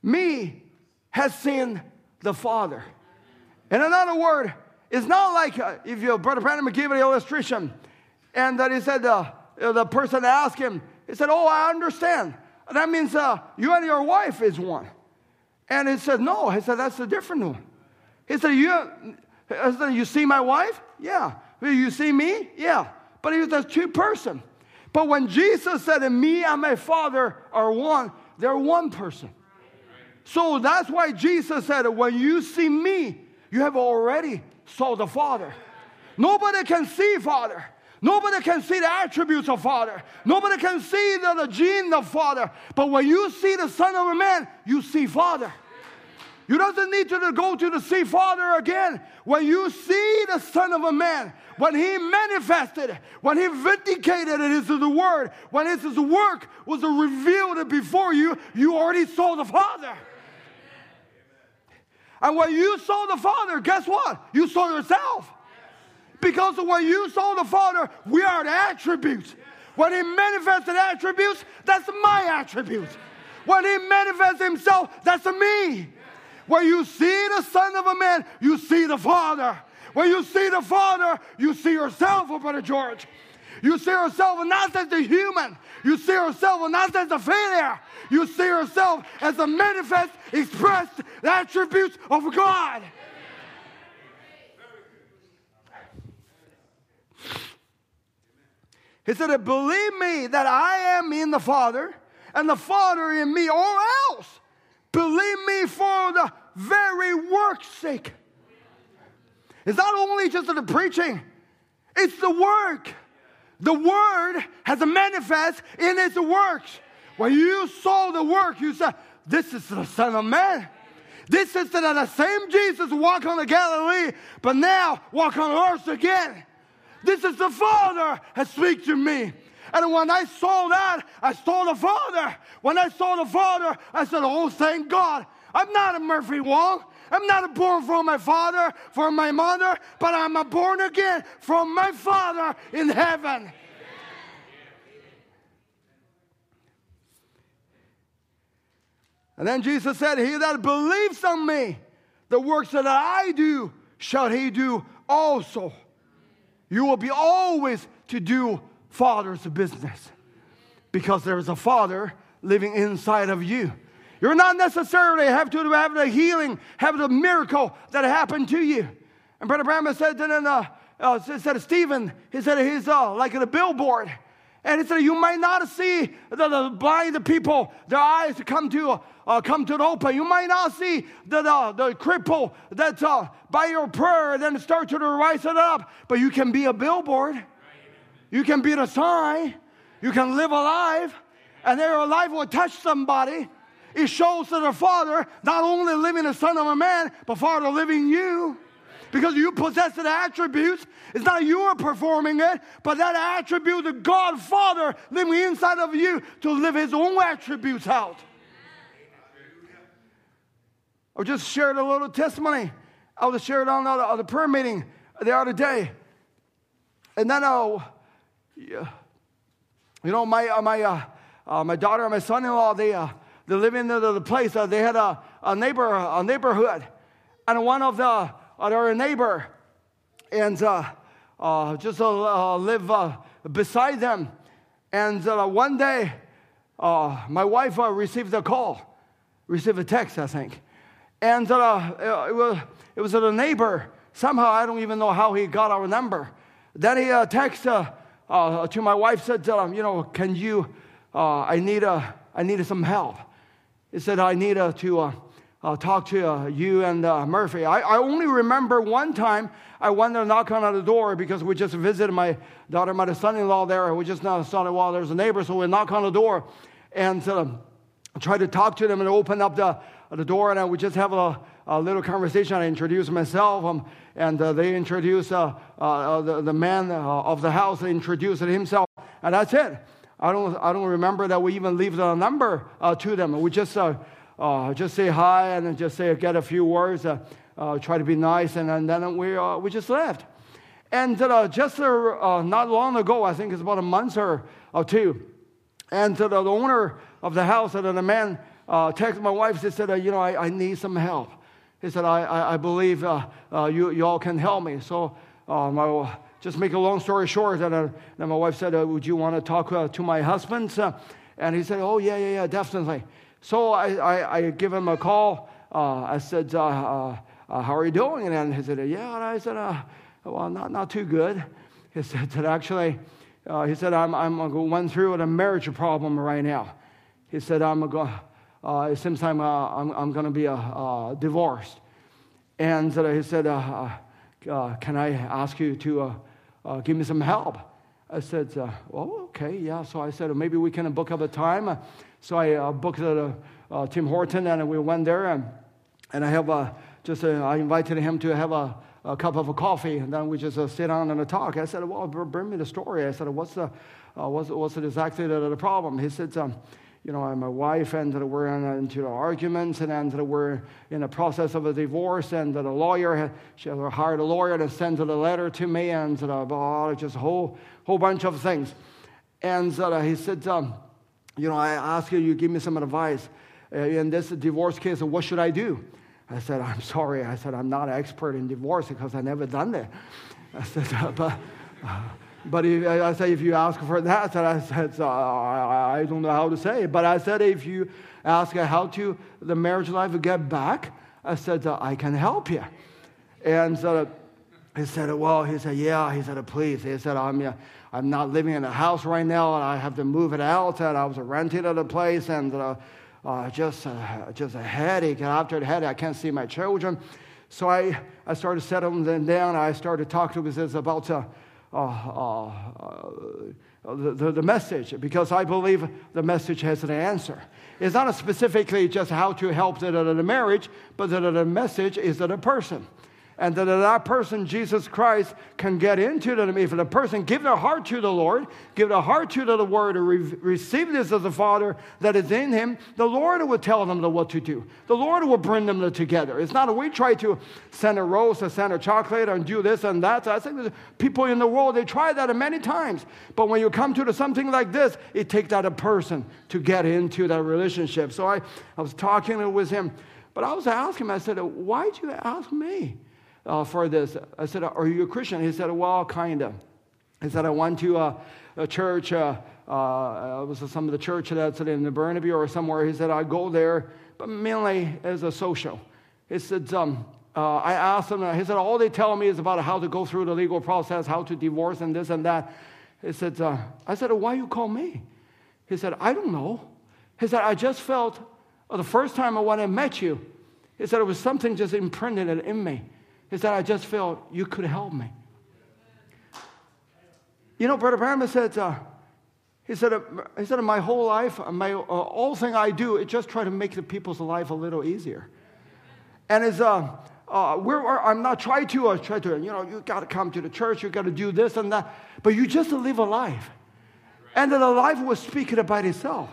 me has sinned the Father. In another word, it's not like uh, if your brother Branham gave an illustration, and that he said uh, the person asked him, he said, "Oh, I understand. That means uh, you and your wife is one." And he said, "No." He said, "That's a different one." He said, "You, said, you see my wife? Yeah. You see me? Yeah. But he was a two person. But when Jesus said, "And me and my Father are one," they're one person. So that's why Jesus said, when you see me, you have already saw the Father. Nobody can see Father. Nobody can see the attributes of Father. Nobody can see the, the gene of Father. But when you see the Son of a Man, you see Father. You doesn't need to go to the see Father again. When you see the Son of a Man, when He manifested, when He vindicated it is the Word, when His work was revealed before you, you already saw the Father. And when you saw the Father, guess what? You saw yourself. Because when you saw the Father, we are the attributes. When He manifested attributes, that's my attributes. When He manifests Himself, that's me. When you see the Son of a Man, you see the Father. When you see the Father, you see yourself, oh, Brother George. You see yourself not as a human. You see yourself not as a failure. You see yourself as a manifest, expressed attributes of God. He said, Believe me that I am in the Father and the Father in me, or else believe me for the very work's sake. It's not only just the preaching, it's the work. The word has a manifest in its works. When you saw the work, you said, This is the Son of Man. This is the, the same Jesus walk on the Galilee, but now walk on earth again. This is the Father has speak to me. And when I saw that, I saw the Father. When I saw the Father, I said, Oh, thank God. I'm not a Murphy Wall. I'm not born from my father, from my mother, but I'm a born again from my Father in heaven. And then Jesus said, He that believes on me, the works that I do, shall he do also. You will be always to do Father's business because there is a Father living inside of you. You're not necessarily have to have the healing, have the miracle that happened to you. And Brother Branham said that in uh, uh, said Stephen, he said he's uh, like a billboard. And he said, You might not see the, the blind people, their eyes come to, uh, come to the open. You might not see the, the, the cripple that uh, by your prayer and then start to rise it up, but you can be a billboard. You can be the sign. You can live alive. And their life will touch somebody. It shows that the Father not only living the Son of a Man, but Father living you. Because you possess the attributes. It's not you are performing it, but that attribute, the God Father living inside of you to live his own attributes out. I just shared a little testimony. I was shared on the, the prayer meeting the other day. And then, uh, you know, my, uh, my, uh, uh, my daughter and my son-in-law, they, uh, they live in the, the place. Uh, they had a, a neighbor, a neighborhood, and one of the uh, their neighbor, and uh, uh, just uh, live uh, beside them. And one day, my wife received a call, received a text, I think, and uh, it was it was a neighbor. Somehow, I don't even know how he got our number. Then he uh, texted uh, uh, to my wife, said, "You know, can you? Uh, I need a I needed some help." He said, "I need uh, to." Uh, uh, talk to uh, you and uh, Murphy. I, I only remember one time I went to knock on the door because we just visited my daughter, my son-in-law there. We just now started while there's a neighbor, so we knock on the door and uh, try to talk to them and open up the, the door, and I would just have a, a little conversation. I introduce myself, um, and uh, they introduce uh, uh, the, the man uh, of the house introduced himself, and that's it. I don't, I don't remember that we even leave the number uh, to them. We just uh, just say hi and just say get a few words, try to be nice, and, and then we, we just left. And just not long ago, I think it's about a month or, or two, And the, the owner of the house, and the man uh, texted my wife, he said, uh, you know, I, I need some help. He said, I, I, I believe uh, uh, you, you all can help me. So uh, my, just make a long story short, and then my wife said, would you want to talk to my husband? And he said, oh, yeah, yeah, yeah, definitely. So I, I, I give him a call. I said, how are you doing? And then he said, yeah. And I said, well, not, not too good. He said that actually, uh, he said, I'm, I'm going through with a marriage problem right now. He said, I'm going, uh, it seems I'm, uh, I'm, I'm going to be uh, uh, divorced. And he said, can I ask you to give me some help? I said, well, okay, yeah. So I said, maybe we can book up a time. So I booked at Tim Horton, and we went there, and, and I have just I invited him to have a, a cup of coffee, and then we just uh, sit down and talk. I said, well, bring me the story. I said, what's the uh, what's, what's exactly the, the problem? He said, um, you know, my wife and that we're in, into arguments, and then that we're in the process of a divorce, and that a lawyer, she hired a lawyer to send a letter to me, and uh, just a whole whole bunch of things. And uh, he said, um, you know, I ask you, you give me some advice. Uh, in this divorce case, what should I do? I said, I'm sorry. I said, I'm not an expert in divorce because i never done that. I said, uh, but, but if, I said, if you ask for that, I said, I, uh, don't know how to say it. But I said, if you ask how to the marriage life get back, I said, uh, I can help you. And so he said, well, he said, yeah. He said, please. He said, I'm, uh, I'm not living in a house right now, and I have to move it out, and I was renting at a place, and uh, uh, just, uh, just a headache. And after the headache, I can't see my children. So I, I started settling them down. I started talking to him about uh, uh, uh, the, the, the message, because I believe the message has an answer. It's not specifically just how to help the, the, the marriage, but that the message is that a person and that that person, Jesus Christ, can get into them. If the person give their heart to the Lord, give their heart to the Word, or re- receive this as the Father that is in him, the Lord will tell them what to do. The Lord will bring them together. It's not that we try to send a rose or send a chocolate and do this and that. I think people in the world, they try that many times. But when you come to something like this, it takes that a person to get into that relationship. So I, I was talking with him, but I was asking him, I said, why'd you ask me? Uh, for this. I said, Are you a Christian? He said, Well, kind of. He said, I went to a, a church, uh, uh, it was some of the church that's in the Burnaby or somewhere. He said, I go there, but mainly as a social. He said, um, uh, I asked him, he said, all they tell me is about how to go through the legal process, how to divorce and this and that. He said, uh, I said, why you call me? He said, I don't know. He said, I just felt uh, the first time when I met you, he said, it was something just imprinted in me. He said, I just felt you could help me. You know, Brother Branham said, uh, he said, uh, he said, my whole life, my, uh, all thing I do is just try to make the people's life a little easier. And it's, uh, uh, I'm not trying to, uh, try to, you know, you got to come to the church, you got to do this and that, but you just live a life. And then the life was speaking about itself.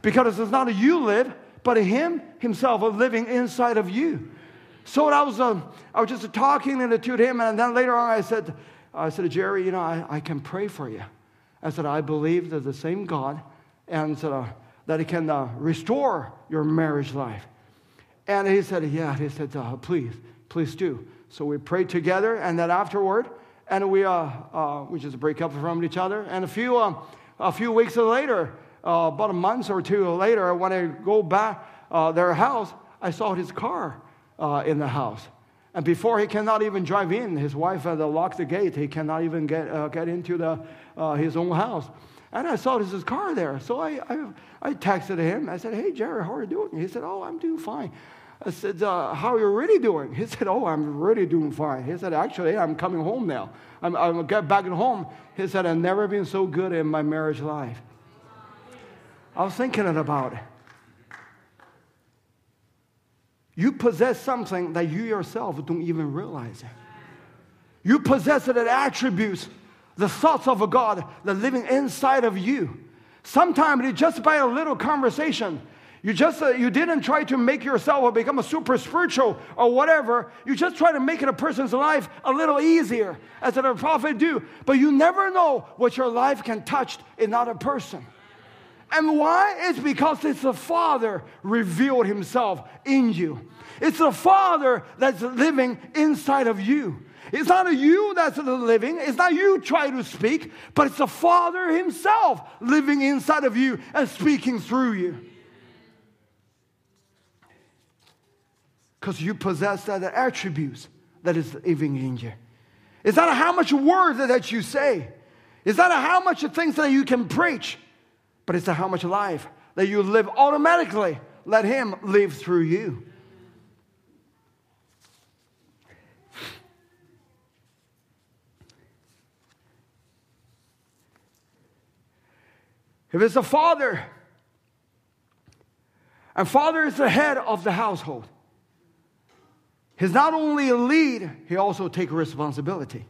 Because it's not a you live, but a him himself living inside of you. So I was, um, I was just talking to him, and then later on I said, I said, Jerry, you know, I, I can pray for you. I said, I believe that the same God, and uh, that He can uh, restore your marriage life. And he said, Yeah. He said, uh, Please, please do. So we prayed together, and then afterward, and we, uh, uh, we just break up from each other. And a few, uh, a few weeks later, uh, about a month or two later, when I go back their house, I saw his car uh, in the house. And before he cannot even drive in, his wife had locked the gate. He cannot even get, uh, get into the, uh, his own house. And I saw his car there. So I, I, I texted him. I said, Hey, Jerry, how are you doing? He said, Oh, I'm doing fine. I said, uh, How are you really doing? He said, Oh, I'm really doing fine. He said, Actually, I'm coming home now. I'm, I'm get back at home. He said, I've never been so good in my marriage life. I was thinking about it. You possess something that you yourself don't even realize. You possess the attributes, the thoughts of a God that living inside of you. Sometimes it's just by a little conversation. You just uh, you didn't try to make yourself become a super spiritual or whatever. You just try to make it a person's life a little easier, as a prophet do. But you never know what your life can touch another person. And why? It's because it's the Father revealed Himself in you. It's the Father that's living inside of you. It's not you that's living. It's not you trying to speak, but it's the Father Himself living inside of you and speaking through you. Because you possess that attributes that is living in you. It's not how much words that you say. It's not how much things that you can preach, but it's how much life that you live automatically. Let Him live through you. If it's a father, and father is the head of the household, he's not only a lead, he also take responsibility.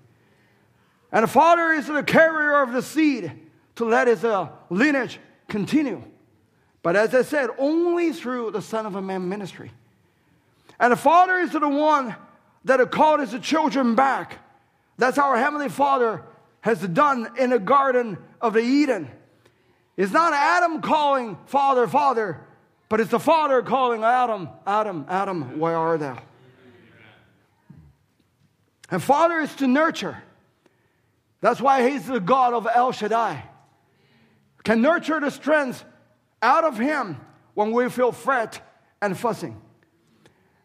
And a father is the carrier of the seed to let his uh, lineage continue. But as I said, only through the Son of a Man ministry. And the father is the one that called his children back. That's how our Heavenly Father has done in the Garden of Eden. It's not Adam calling Father, Father, but it's the Father calling Adam, Adam, Adam, where are thou? And Father is to nurture. That's why He's the God of El Shaddai. Can nurture the strength out of Him when we feel fret and fussing.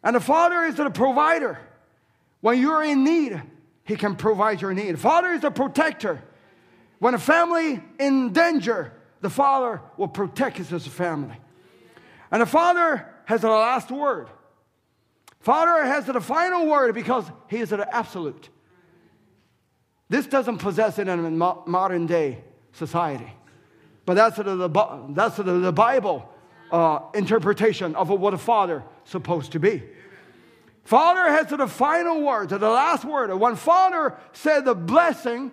And the Father is the provider. When you're in need, He can provide your need. Father is the protector. When a family in danger, the Father will protect his family. And the Father has the last word. Father has the final word because he is the absolute. This doesn't possess it in mo- modern day society. But that's the, the, that's the, the Bible uh, interpretation of what a father supposed to be. Father has the final word, the last word. When Father said the blessing,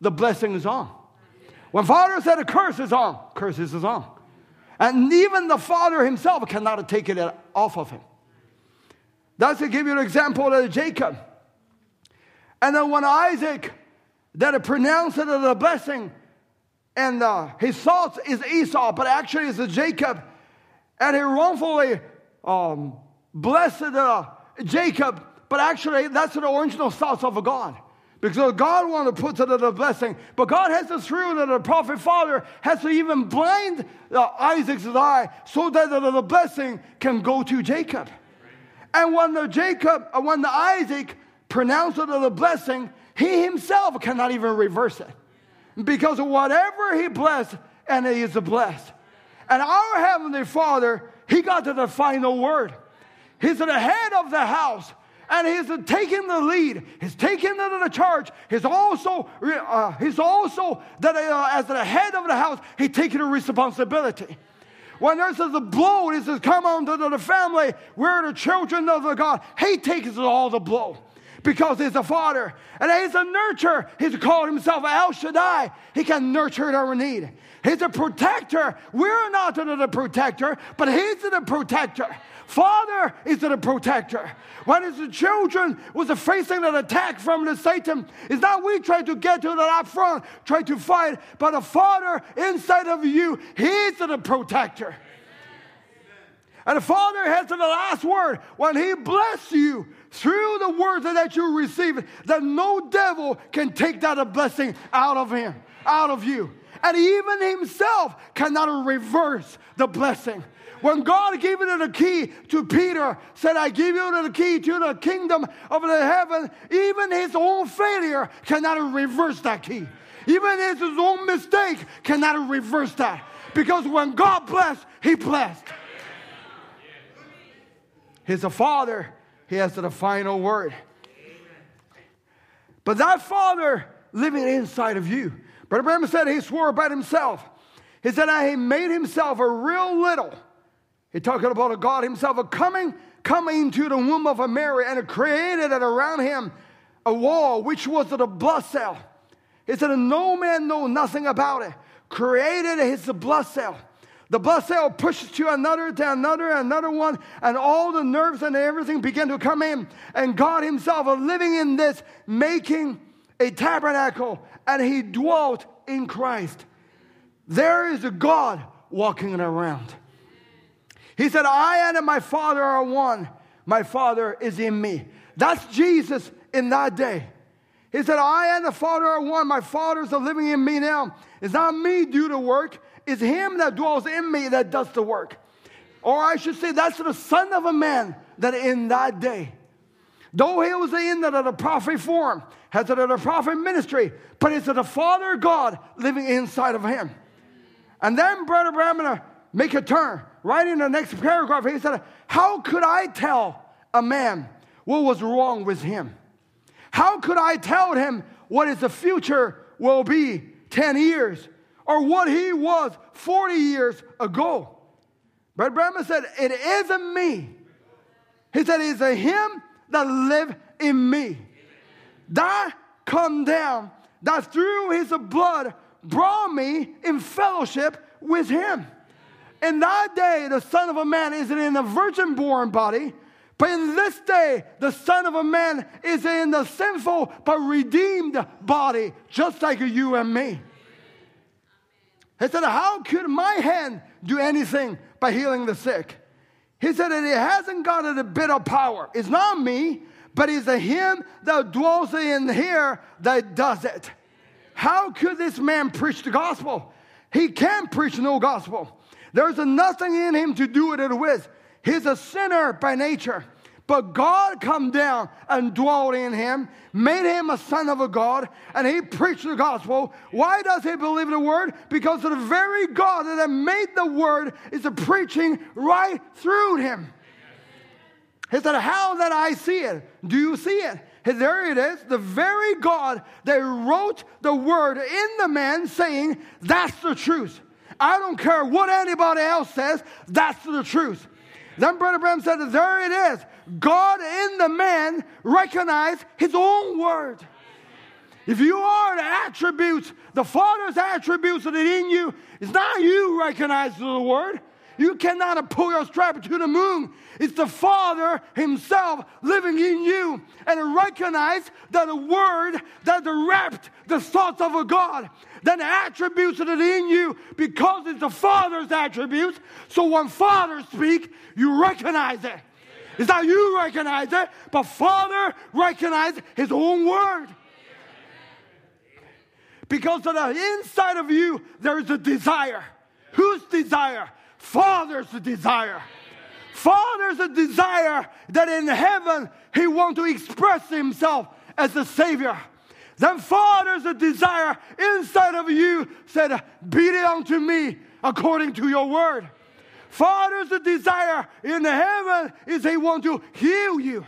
the blessing is on. When Father said a curse is on, curses is on. And even the Father himself cannot take it off of him. That's to give you an example of Jacob. And then when Isaac, that pronounced a blessing, and uh, his thoughts is Esau, but actually it's Jacob, and he wrongfully um, blessed uh, Jacob, but actually that's the original thoughts of God. Because God wanted to put it in a blessing. But God has to through that the prophet father has to even blind uh, Isaac's eye so that the, the blessing can go to Jacob. And when the Jacob, uh, when the Isaac pronounced a blessing, he himself cannot even reverse it. Because of whatever he blessed, and he is blessed. And our Heavenly Father, he got to the final word. He's the head of the house and he's taking the lead. He's taking the, the charge. He's also, uh, he's also that uh, as the head of the house, he's taking the responsibility. When there's the blow, he says, come on to the family. We're the children of the God. He takes all the blow because he's a father and he's a nurturer. He's called himself El Shaddai. He can nurture our need. He's a protector. We're not the protector, but he's the protector. Father is the protector. When his children was facing an attack from the Satan, it's not we try to get to the up front, try to fight, but the Father inside of you, he's the protector. And the Father has the last word. When He bless you through the words that you receive, that no devil can take that blessing out of Him, out of you. And even Himself cannot reverse the blessing. When God gave it the key to Peter, said, I give you the key to the kingdom of the heaven, even his own failure cannot reverse that key. Even his own mistake cannot reverse that. Because when God blessed, he blessed. He's a father, he has the final word. But that father living inside of you. Brother Branham said he swore about himself. He said, he made himself a real little He talking about a God himself a coming, coming to the womb of a Mary and created it around him a wall which was the blood cell. He said, No man know nothing about it. Created his blood cell. The cell pushes to another, to another, another one, and all the nerves and everything begin to come in. And God Himself are living in this, making a tabernacle, and He dwelt in Christ. There is a God walking around. He said, I and my Father are one. My Father is in me. That's Jesus in that day. He said, I and the Father are one. My Father is living in me now. It's not me do the work. It's him that dwells in me that does the work. Or I should say, that's the Son of a Man that in that day, though he was in the, the prophet form, has the, prophet ministry, but it's the Father God living inside of him. And then Brother Branham make a turn. Right in the next paragraph, he said, How could I tell a man what was wrong with him? How could I tell him what his future will be 10 years or what he was 40 years ago? Brother Branham said, It isn't me. He said, It's a him that live in me. That come down, that through his blood brought me in fellowship with him. In that day, the Son of a Man is in a virgin born body, but in this day, the Son of a Man is in the sinful but redeemed body, just like you and me. He said, How could my hand do anything by healing the sick? He said that it hasn't got a bit of power. It's not me, but it's a him that dwells in here that does it. How could this man preach the gospel? He can't preach no gospel. There's nothing in him to do it with. He's a sinner by nature. But God come down and dwelt in him, made him a son of a God, and he preached the gospel. Why does he believe the word? Because the very God that made the word is preaching right through him. He said, How that I see it? Do you see it? There it is, the very God that wrote the word in the man saying, That's the truth. I don't care what anybody else says, that's the truth. Then Brother Branham said, There it is. God in the man recognized his own word. If you are the attributes, the Father's attributes that are in you, it's not you recognizing the word. You cannot pull your strap to the moon. It's the Father Himself living in you and recognize that the Word that wrapped the thoughts of a God, then the attributes that are in you because it's the Father's attributes. So when Father speak, you recognize it. It's not you recognize it, but Father recognizes His own Word. Because on the inside of you, there is a desire. Whose desire? Father's desire. Father's a desire that in heaven he want to express himself as the Savior. Then Father's a desire inside of you said, Be it unto me according to your word. Father's desire in heaven is he want to heal you.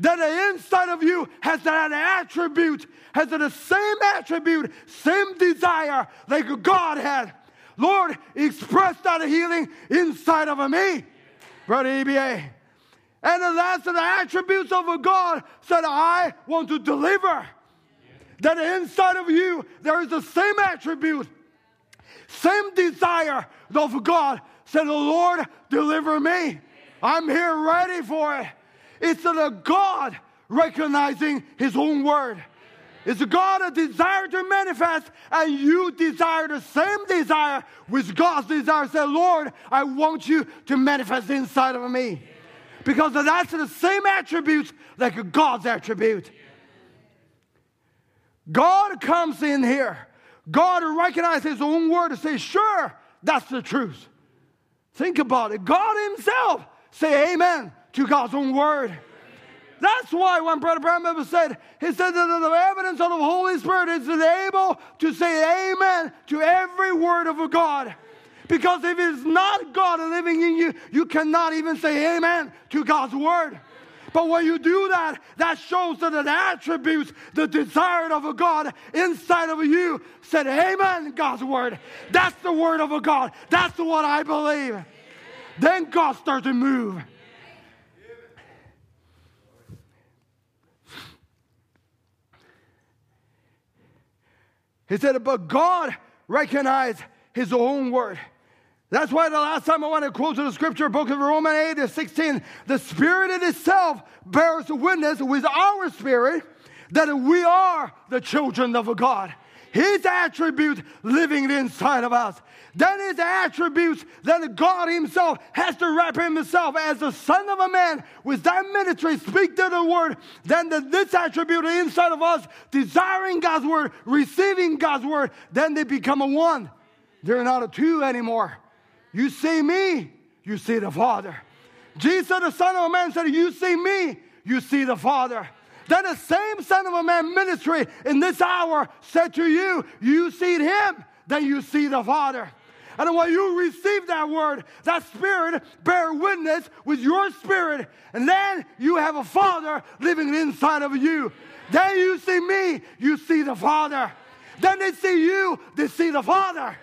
That the inside of you has that attribute, has the same attribute, same desire like God had. Lord, express that healing inside of me, Brother EBA. And the last of the attributes of a God said, I want to deliver. That inside of you, there is the same attribute, same desire of God. Said, the Lord, deliver me. I'm here ready for it. It's the God recognizing his own word. It's God a desire to manifest, and you desire the same desire with God's desire. Say, Lord, I want you to manifest inside of me. Because that's the same attributes like God's attribute. God comes in here. God recognizes his own word and say, sure, that's the truth. Think about it. God himself say amen to God's own word. That's why when Brother Branham said, he said that the evidence of the Holy Spirit is able to say amen to every word of God. Because if it's not God living in you, you cannot even say amen to God's word. But when you do that, that shows that the attributes, the desire of a God inside of you said, Amen, God's word. That's the word of a God. That's the what I believe. Then God starts to move. He said, but God recognized his own word. That's why the last time I want to quote to the scripture, book of Romans 8 and 16, the Spirit in itself bears witness with our spirit that we are the children of God. His attributes living inside of us. Then his attributes, then God himself has to wrap himself as the son of a man with that ministry, speak to the word. Then the, this attribute inside of us, desiring God's word, receiving God's word, then they become a one. They're not a two anymore. You see me, you see the Father. Jesus, the Son of a Man, said, You see me, you see the Father. Then the same Son of a Man ministry in this hour said to you, You see him, then you see the Father. And when you receive that word, that spirit bear witness with your spirit, and then you have a Father living inside of you. Then you see me, you see the Father. Then they see you, they see the Father.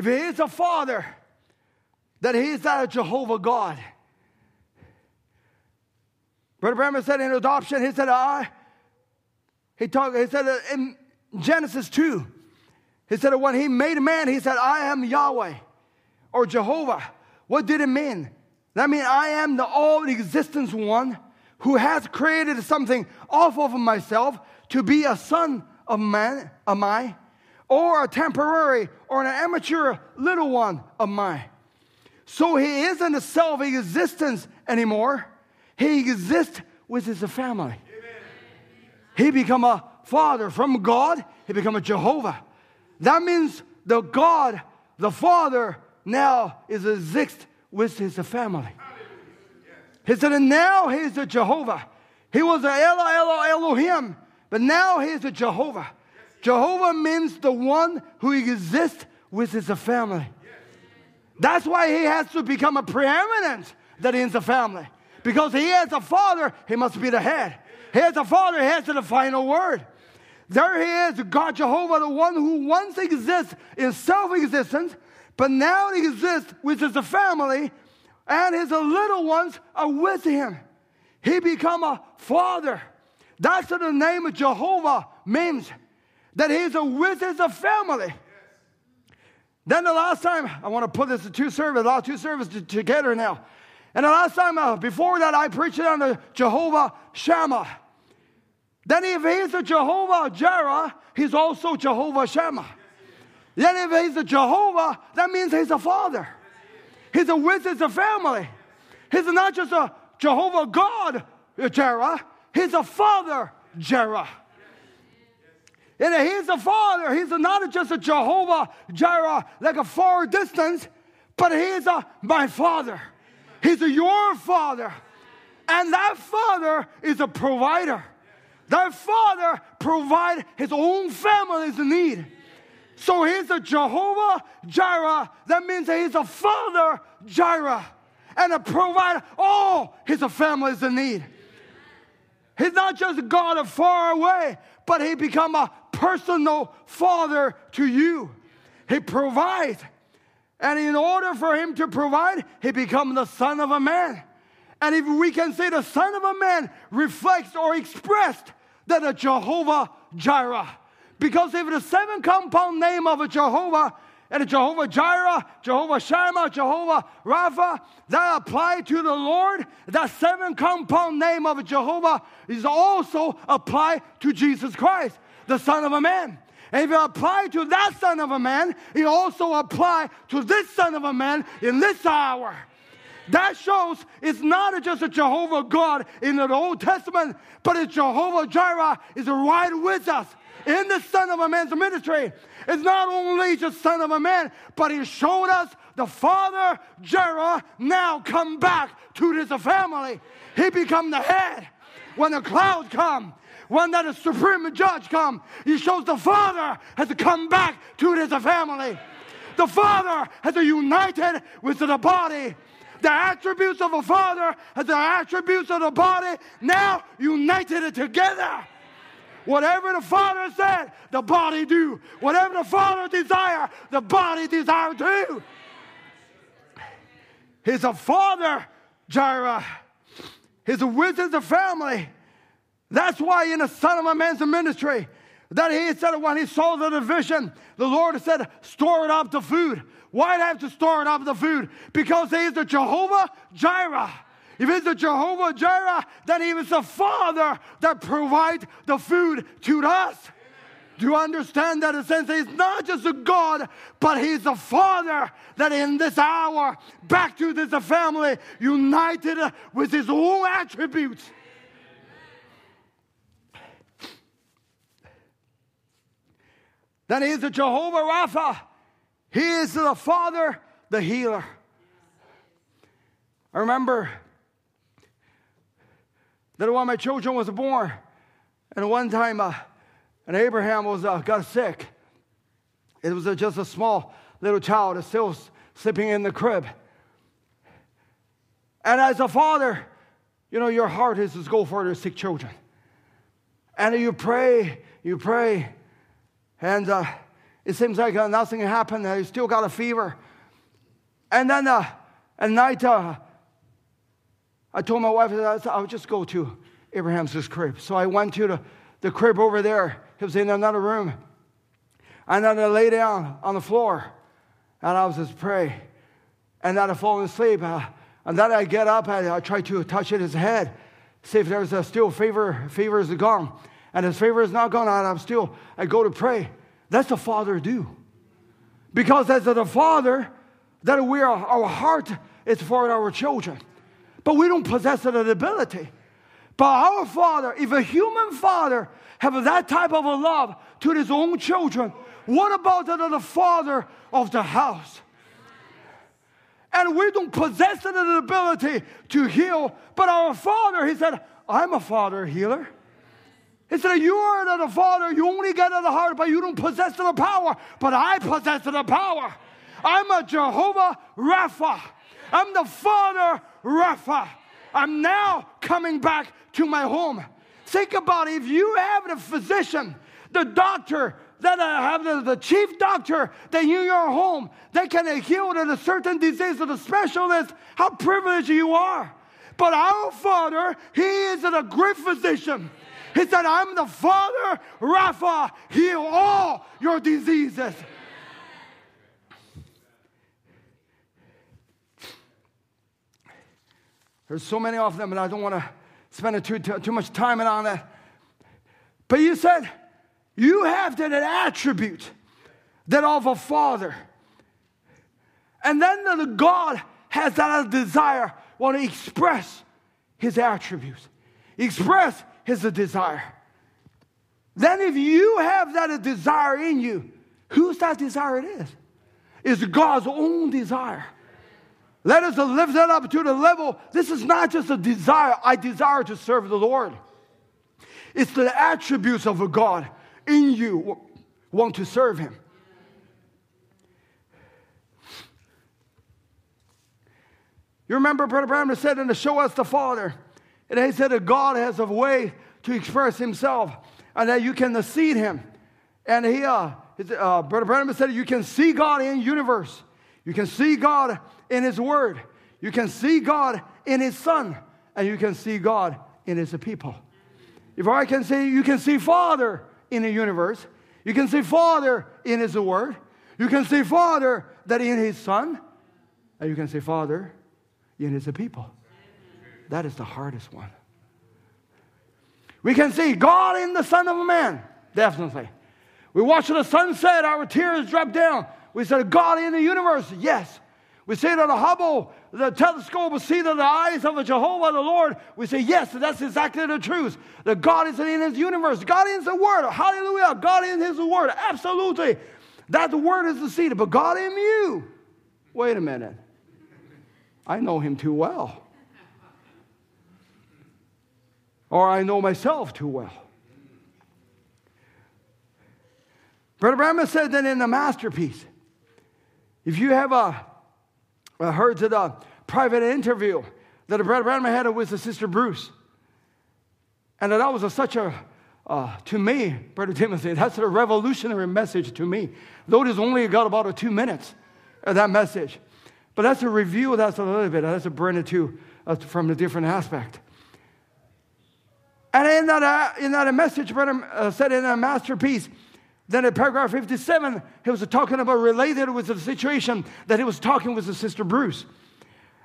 If he is a father, then he is not a Jehovah God. Brother Branham said in adoption, he said, I, he talked, he said uh, in Genesis 2, he said, when he made a man, he said, I am Yahweh or Jehovah. What did it mean? That means I am the all existence one who has created something off of myself to be a son of man, am I? Or a temporary or an amateur little one of mine. So he isn't a self existence anymore. He exists with his family. He become a father from God. He become a Jehovah. That means the God, the Father, now is exist with his family. He said, and now he's a Jehovah. He was a Elo, Elo, Elohim, but now he's a Jehovah. Jehovah means the one who exists with his family. That's why he has to become a preeminent that is a family. Because he has a father, he must be the head. He has a father, he has the final word. There he is, God Jehovah, the one who once exists in self existence, but now exists with his family, and his little ones are with him. He become a father. That's what the name of Jehovah means. That he's a with his family. Then the last time, I want to put this to two services, last two services together now. And the last time, uh, before that, I preached on the Jehovah Shammah. Then if he's a Jehovah Jireh, he's also Jehovah Shammah. Then if he's a Jehovah, that means he's a father. He's a with his family. He's not just a Jehovah God Jireh, he's a father Jireh. And he's a father. He's not just a Jehovah Jireh, like a far distance, but he's a my father. He's a your father. And that father is a provider. That father provide his own family's need. So he's a Jehovah Jireh. That means that he's a father Jireh and a provider all his family's need. He's not just God far away, but he become a personal father to you. He provides. And in order for him to provide, he become the son of a man. And if we can say the son of a man reflects or expressed that a Jehovah Jireh. Because if the seven compound name of a Jehovah and Jehovah Jireh, Jehovah Shammah, Jehovah Rapha, that apply to the Lord, that seven compound name of Jehovah is also applied to Jesus Christ, the Son of a Man. And if you apply to that Son of a Man, it also apply to this Son of a Man in this hour. That shows it's not just a Jehovah God in the Old Testament, but it's Jehovah Jireh is right with us in the Son of a Man's ministry. It's not only just Son of a Man, but He showed us the Father Jireh, now come back to his family. He become the head. When the cloud come, when that supreme judge come, He shows the Father has to come back to his family. The Father has to united with the body the attributes of a father and the attributes of the body now united together. Whatever the father said, the body do. Whatever the father desire, the body desire too. He's a father, Jireh. He's a with his family. That's why in the Son of a Man's ministry, That he said when he saw the division, the Lord said, store it up the food. Why do I have to store it up the food? Because he is the Jehovah Jireh. If it's a Jehovah Jireh, then he was the Father that provides the food to us. Do you understand that? A sense, he's not just a God, but he's the Father that in this hour, back to this family, united with his own attributes. Then he's the Jehovah Rapha. He is the Father, the healer. I remember that when my children was born, and one time, uh, and Abraham was uh, got sick. It was uh, just a small little child, still sleeping in the crib. And as a father, you know your heart is to go for the sick children, and you pray, you pray, and uh, it seems like uh, nothing happened. Uh, you still got a fever, and then uh, at night. I told my wife that I would just go to Abraham's crib. So I went to the, the crib over there. He was in another room. And then I lay down on the floor and I was just pray. And then I fall asleep. Uh, and then I get up and I try to touch his head, see if there's a still fever. Fever is gone. And his fever is not gone. And I'm still, I go to pray. That's the Father do. Because as the Father, that we are, our heart is for our children. But we don't possess that ability. But our Father, if a human father have that type of a love to his own children, what about the, the father of the house? And we don't possess that ability to heal, but our Father, He said, I'm a Father healer. He said, You are the Father, you only get the heart, but you don't possess the power, but I possess the power. I'm a Jehovah Rapha. I'm the Father Rapha. I'm now coming back to my home. Think about it. If you have the physician, the doctor, that have the, the chief doctor that in your home that can heal a certain disease of the specialist, how privileged you are. But our Father, He is a great physician. He said, I'm the Father, Rapha, heal all your diseases. There's so many of them, and I don't want to spend too, too, too much time on that. But you said, you have that attribute that of a father. And then the God has that desire, want to express his attributes, express his desire. Then if you have that desire in you, whose that desire it is? It's God's own desire. Let us lift that up to the level. This is not just a desire. I desire to serve the Lord. It's the attributes of a God in you want to serve Him. You remember Brother Branham said, and to show us the Father. And he said that God has a way to express Himself and that you can see Him. And he, uh, uh, Brother Branham said, you can see God in universe. You can see God in His Word. You can see God in His Son. And you can see God in His people. If I can say, you can see Father in the universe. You can see Father in His Word. You can see Father that in His Son. And you can see Father in His people. That is the hardest one. We can see God in the Son of a Man, definitely. We watch the sunset, our tears drop down. We said, God in the universe, yes. We say that the Hubble, the telescope, will see that the eyes of the Jehovah, the Lord. We say, yes, that's exactly the truth. That God is in His universe. God is the Word. Hallelujah. God is in His Word. Absolutely. That Word is the seed, but God in you. Wait a minute. I know Him too well. Or I know myself too well. Brother Branham said that in the masterpiece, if you have a, a heard to the private interview that a Brother Branham had with his sister Bruce, and that, was a, such a, uh, to me, Brother Timothy, that's a revolutionary message to me. Though it has only got about a two minutes of that message. But that's a review, that's a little bit, that's a bring it to uh, from a different aspect. And in that, uh, in that message, Brother uh, said in a masterpiece, then in paragraph 57, he was talking about related with the situation that he was talking with his sister Bruce.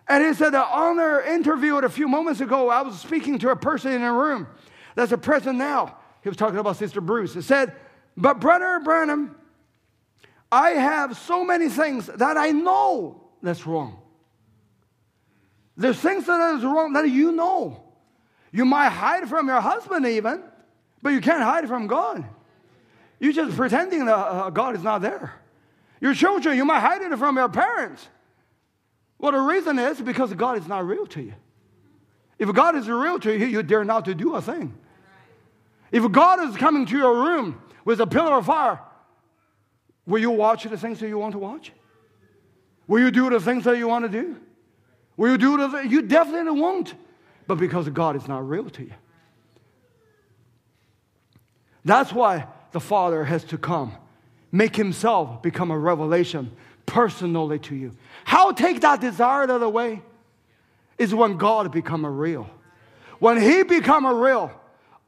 And he said, on our interview a few moments ago, I was speaking to a person in a room that's a present now. He was talking about Sister Bruce. He said, But Brother Branham, I have so many things that I know that's wrong. There's things that is wrong that you know. You might hide from your husband even, but you can't hide from God. You're just pretending that uh, God is not there. Your children, you might hide it from your parents. Well, the reason is because God is not real to you. If God is real to you, you dare not to do a thing. If God is coming to your room with a pillar of fire, will you watch the things that you want to watch? Will you do the things that you want to do? Will you do the th- You definitely won't, but because God is not real to you. That's why the Father has to come, make Himself become a revelation personally to you. How take that desire out of the way? Is when God become a real. When He become a real,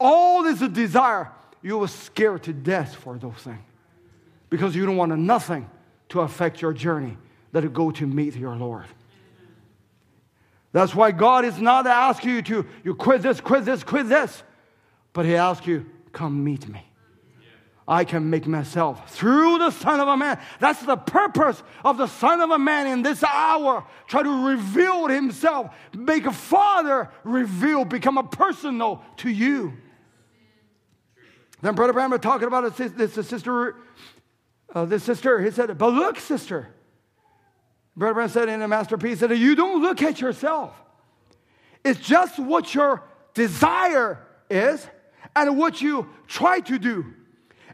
all this desire, you will scared to death for those things. Because you don't want nothing to affect your journey that go to meet your Lord. That's why God is not asking you to you quit this, quit this, quit this. But He asks you, come meet me. I can make myself through the Son of a Man. That's the purpose of the Son of a Man in this hour. Try to reveal himself, make a father reveal, become a personal to you. Then Brother Branham talking about this, this sister, uh, this sister. He said, "But look, sister." Brother Branham said in a masterpiece that you don't look at yourself. It's just what your desire is and what you try to do.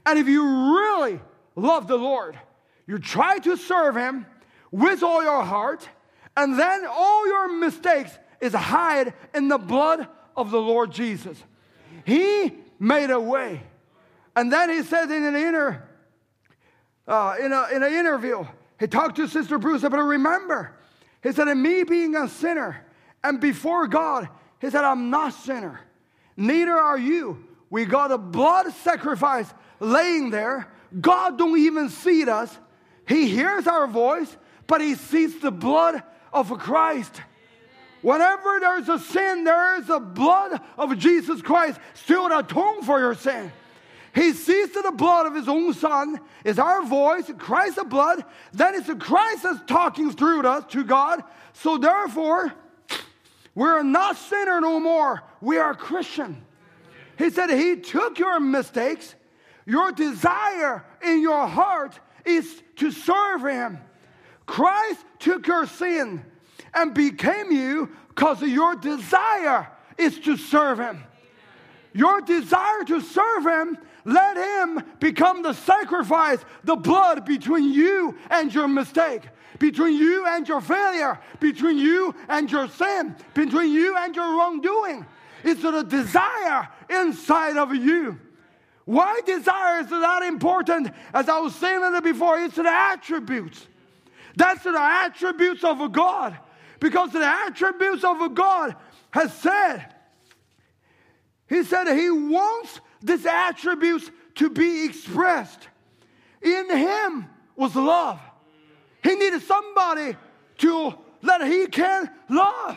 And if you really love the Lord, you try to serve Him with all your heart, and then all your mistakes is hide in the blood of the Lord Jesus. He made a way. And then he said in an inner, uh, in, a, in an interview, he talked to Sister Bruce, but remember, he said, in me being a sinner and before God, he said, I'm not sinner. Neither are you. We got a blood sacrifice laying there. God don't even see us. He hears our voice, but he sees the blood of Christ. Whenever there's a sin, there is the blood of Jesus Christ still to atone for your sin. He sees the blood of his own son is our voice, Christ's blood. Then it's Christ that's talking through us to God. So therefore, we're not sinner no more. We are Christian. He said he took your mistakes. Your desire in your heart is to serve him. Christ took your sin and became you because your desire is to serve him. Your desire to serve him, let him become the sacrifice, the blood between you and your mistake, between you and your failure, between you and your sin, between you and your wrongdoing. It's the desire inside of you. Why desire is that important? As I was saying before, it's the attributes. That's the attributes of a God. Because the attributes of a God has said, He said He wants these attributes to be expressed. In Him was love. He needed somebody to let He can love.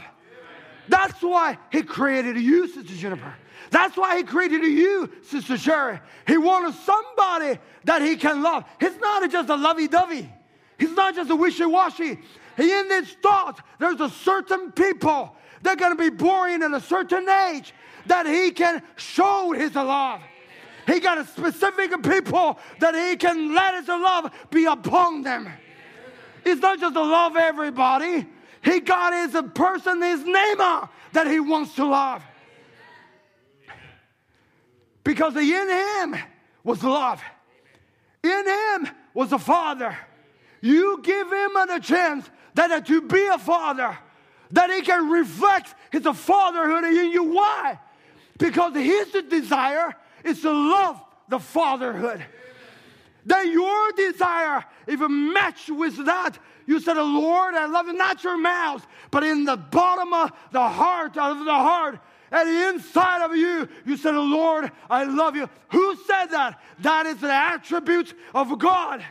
That's why He created you, Sister Jennifer. That's why He created you, Sister Sherry. He wanted somebody that He can love. He's not just a lovey dovey, He's not just a wishy washy. He in His thought, there's a certain people going to be born in a certain age that He can show His love. He got a specific people that He can let His love be upon them. It's not just to love everybody. He got his person, his name that he wants to love. Because in him was love. In him was a father. You give him a chance that to be a father, that he can reflect his fatherhood in you. Why? Because his desire is to love the fatherhood. That your desire, if it match with that, you said, Lord, I love you, not your mouth, but in the bottom of the heart, of the heart, the inside of you, you said, Lord, I love you. Who said that? That is the attribute of God.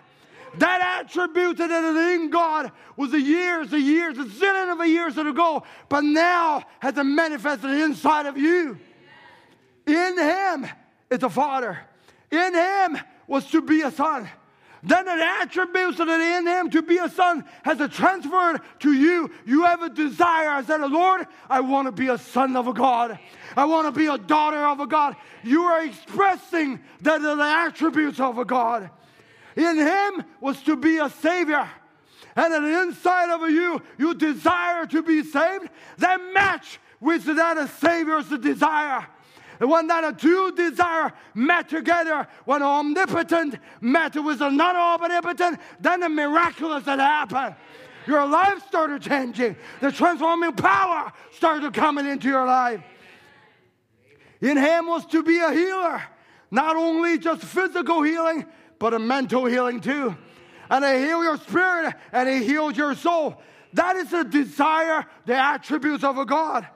That attribute that is in God was the years, the years, the zillion of the years ago, but now has been manifested inside of you. In Him is a Father. In Him was to be a Son. Then the attributes that are in Him to be a Son has a transferred to you. You have a desire. I said, Lord, I want to be a son of a God. I want to be a daughter of a God. You are expressing that the attributes of a God. In Him was to be a Savior. And on the inside of you, you desire to be saved. That match with that a Savior's desire. And when that a two desire met together, when omnipotent met with a non-omnipotent, then the miraculous had happened. Your life started changing. The transforming power started coming into your life. In him was to be a healer, not only just physical healing, but a mental healing too. And he healed your spirit and he healed your soul. That is the desire, the attributes of a God.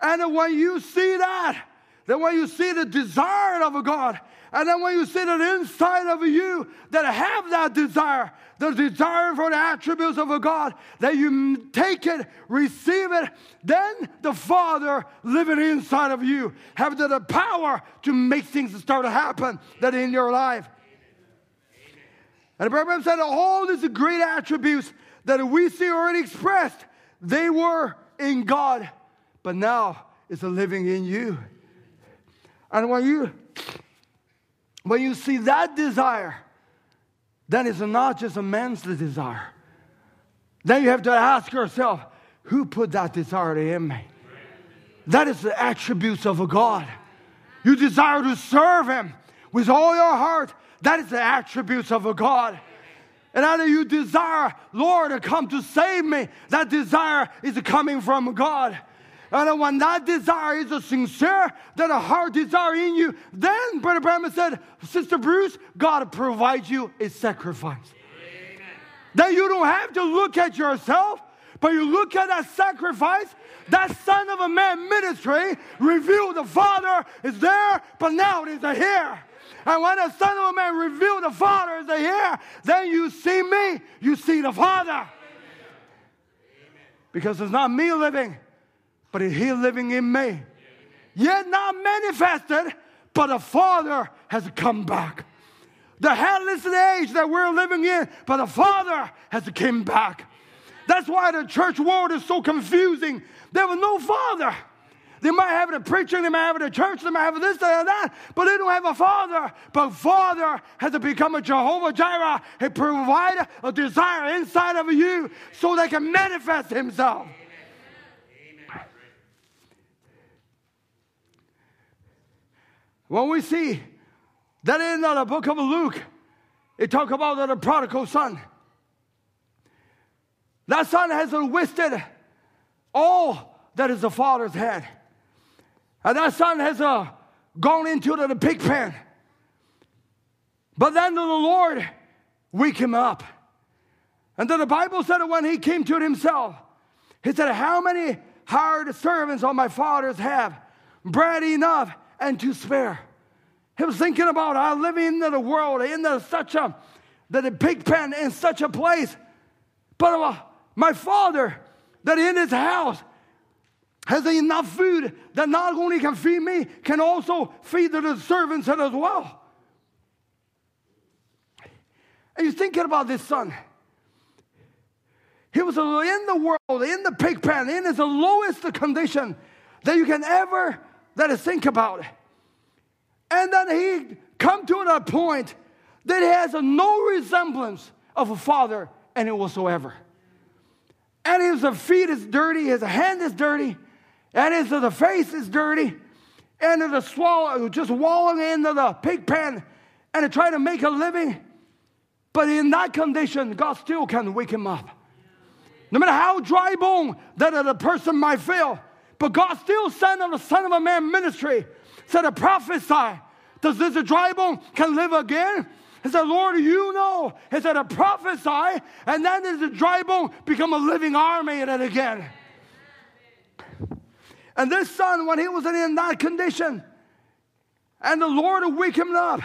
And when you see that, then when you see the desire of a God, and then when you see that inside of you that have that desire, the desire for the attributes of a God, that you take it, receive it, then the Father living inside of you have the, the power to make things start to happen that in your life. And Abraham said all these great attributes that we see already expressed, they were in God, but now it's living in you. And when you when you see that desire, then it's not just a man's desire. Then you have to ask yourself, who put that desire in me? That is the attributes of a God. You desire to serve Him with all your heart. That is the attributes of a God. And either you desire, Lord, to come to save me, that desire is coming from God. And when that desire is a sincere, that a heart desire in you, then Brother Branham said, Sister Bruce, God provides you a sacrifice. Amen. Then you don't have to look at yourself, but you look at that sacrifice. That Son of a Man ministry revealed the Father is there, but now it is a here. And when the Son of a Man revealed the Father is here, then you see me, you see the Father. Because it's not me living, but He living in me. Yet not manifested, but the Father has come back. The headless age that we're living in, but the Father has come back. That's why the church world is so confusing. There was no Father. They might have a preacher, they might have a church, they might have this, and that, but they don't have a father. But father has to become a Jehovah Jireh. He provide a desire inside of you so they can manifest himself. When we see that in the book of Luke, it talk about the prodigal son. That son has wasted all that is the father's had. And that son has uh, gone into the, the pig pen. But then the Lord wake him up. And then the Bible said that when he came to himself, he said, How many hired servants on my father's have bread enough and to spare? He was thinking about I live in the world, in the, such a the, the pig pen, in such a place. But uh, my father, that in his house, has enough food that not only can feed me, can also feed the servants as well. And you're thinking about this son. He was in the world, in the pig pen, in his lowest condition that you can ever that is think about. It. And then he come to that point that he has no resemblance of a father any whatsoever. And his feet is dirty, his hand is dirty, and his the face is dirty, and the swallow just wallowing into the pig pen and trying to make a living. But in that condition, God still can wake him up. No matter how dry bone that the person might feel, but God still sent on the Son of a Man ministry, said to prophesy. Does this dry bone can live again? He said, Lord, you know. He said, to prophesy, and then this dry bone become a living army in it again. And this son, when he was in that condition, and the Lord wake him up,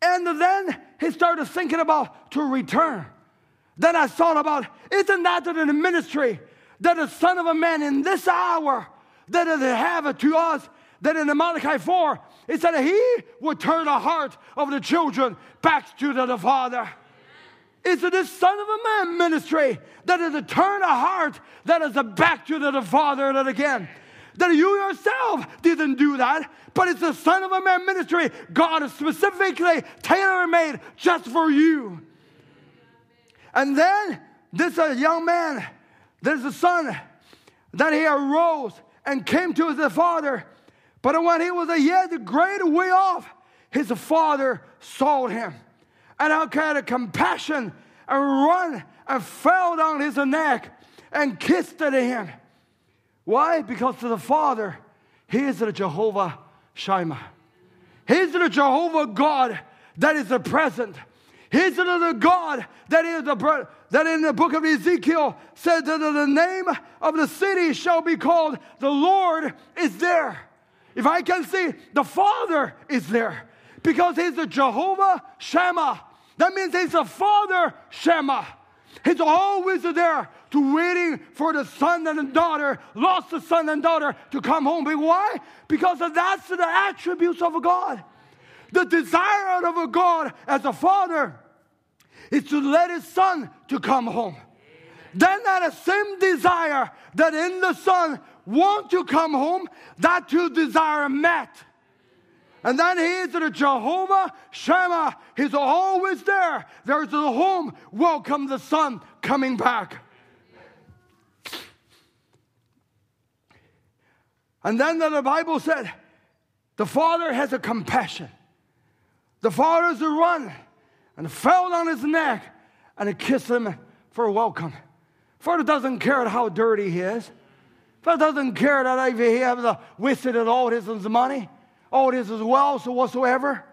and then he started thinking about to return. Then I thought about, isn't that the ministry that the Son of a Man in this hour that it have it to us, that in the Malachi 4, it said that he would turn the heart of the children back to the, the Father. It's this Son of a Man ministry that is to turn a heart that is a back to the, the Father that again. That you yourself didn't do that, but it's the Son of a Man ministry God has specifically tailor made just for you. And then this young man, there's a son that he arose and came to his father. But when he was a yet great way off, his father saw him and I had a compassion and run and fell down his neck and kissed him. Why? Because to the Father, He is the Jehovah Shammah. He is the Jehovah God that is the present. He is the God that is the that in the book of Ezekiel said that the name of the city shall be called the Lord is there. If I can see, the Father is there because He's the Jehovah Shammah. That means He's the Father Shammah. He's always there to waiting for the son and the daughter, lost the son and daughter to come home. But why? Because that's the attributes of God. The desire of a God as a father is to let his son to come home. Then that same desire that in the son want to come home, that two desire met. And then he is the Jehovah Shammah. He's always there. There's the home. Welcome the son coming back. And then the Bible said, the father has a compassion. The father's a run and fell on his neck and kissed him for welcome. Father doesn't care how dirty he is. Father doesn't care that if he has wasted all his money, all his wealth or whatsoever.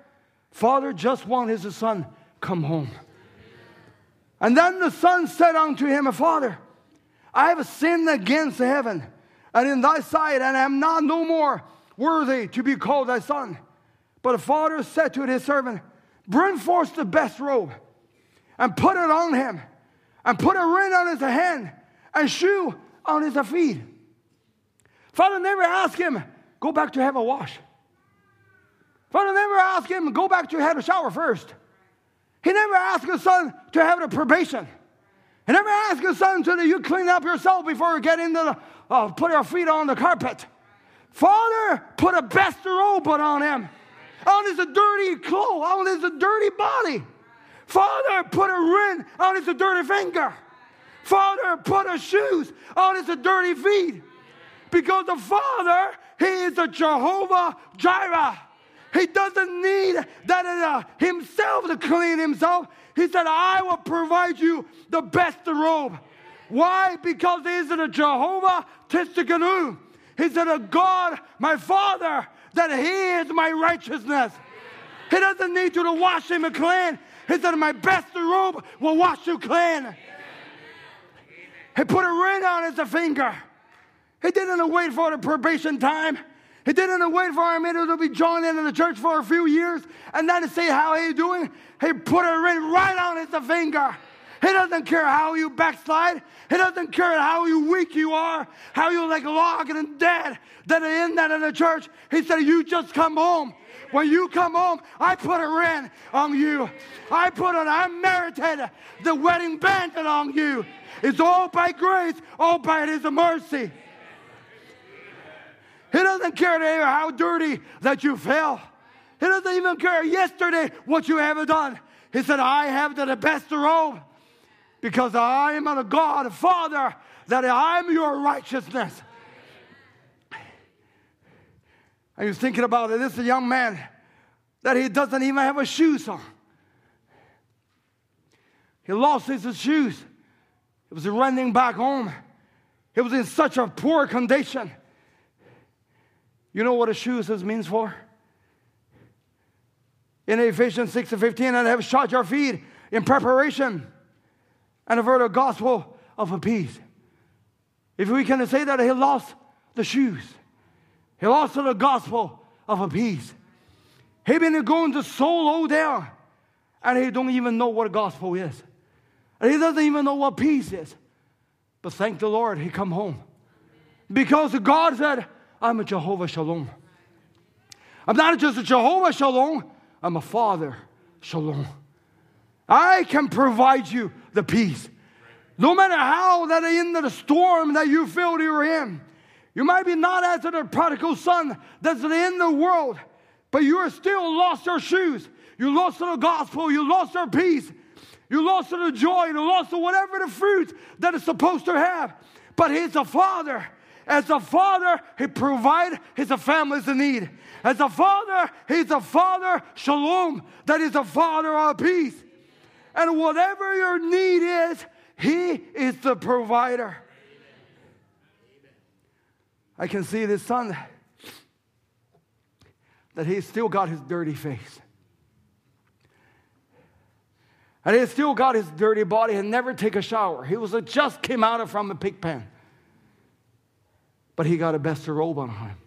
Father just wants his son come home. And then the son said unto him, Father, I have sinned against heaven and in thy sight, and am not no more worthy to be called thy son. But the father said to his servant, Bring forth the best robe and put it on him, and put a ring on his hand and shoe on his feet. Father never asked him, Go back to have a wash. Father never asked him, Go back to have a shower first. He never asked his son to have a probation. He never asked his son to you clean up yourself before you get into the, uh, put your feet on the carpet. Father put a best robe on him, on his dirty clothes, on his dirty body. Father put a ring on his dirty finger. Father put a shoes on his dirty feet. Because the Father, He is a Jehovah Jireh. He doesn't need that uh, himself to clean himself. He said, I will provide you the best robe. Why? Because he is a Jehovah Tsidkenu. He said, a God, my Father, that he is my righteousness. He doesn't need you to wash him clean. He said, my best robe will wash you clean. He put a ring on his finger. He didn't wait for the probation time. He didn't wait for him to be joined in the church for a few years and then to see how he's doing. He put a ring right on his finger. He doesn't care how you backslide. He doesn't care how weak you are, how you like logging and dead that in that in the church. He said, You just come home. When you come home, I put a ring on you. I put an unmerited the wedding band on you. It's all by grace, all by his mercy. He doesn't care how dirty that you fell. He doesn't even care yesterday what you have done. He said, I have the best robe because I am a God, Father, that I'm your righteousness. I was thinking about it. This is a young man that he doesn't even have a shoes on. He lost his shoes. He was running back home. He was in such a poor condition. You know what a shoes means for? In Ephesians 6 and 15, and have shod your feet in preparation and a gospel of a peace. If we can say that he lost the shoes, He lost the gospel of a peace. He been going to so low down, and he don't even know what gospel is. And he doesn't even know what peace is. But thank the Lord, he come home. Because God said, I'm a Jehovah Shalom. I'm not just a Jehovah Shalom, I'm a Father Shalom. I can provide you the peace. No matter how that in the storm that you feel you're in, you might be not as the prodigal son that's in the world, but you are still lost your shoes. You lost the gospel. You lost your peace. You lost the joy. You lost whatever the fruit that is supposed to have. But He's a Father. As a Father, He provide His family's need. As a Father, He's a Father Shalom. That is a Father of peace. And whatever your need is, He is the provider. I can see this son that he's still got his dirty face. And he still got his dirty body and never take a shower. He was a, just came out of from a pig pen. But he got a best robe on him.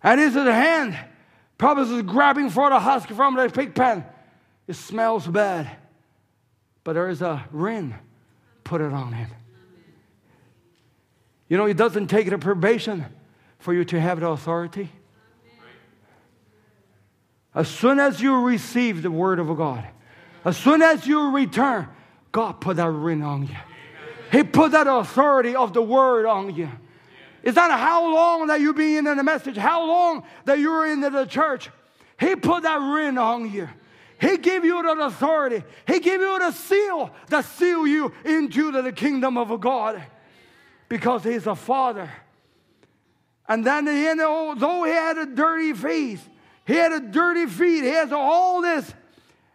And his hand probably is grabbing for the husk from the pig pen. It smells bad. But there is a ring. Put it on him. You know, it doesn't take a probation for you to have the authority. As soon as you receive the word of God, as soon as you return, God put that ring on you. He put that authority of the word on you. It's not how long that you be in the message, how long that you're in the church. He put that ring on you. He gave you the authority. He gave you the seal that seal you into the kingdom of God because he's a father. And then you know, though he had a dirty face, he had a dirty feet, he has all this.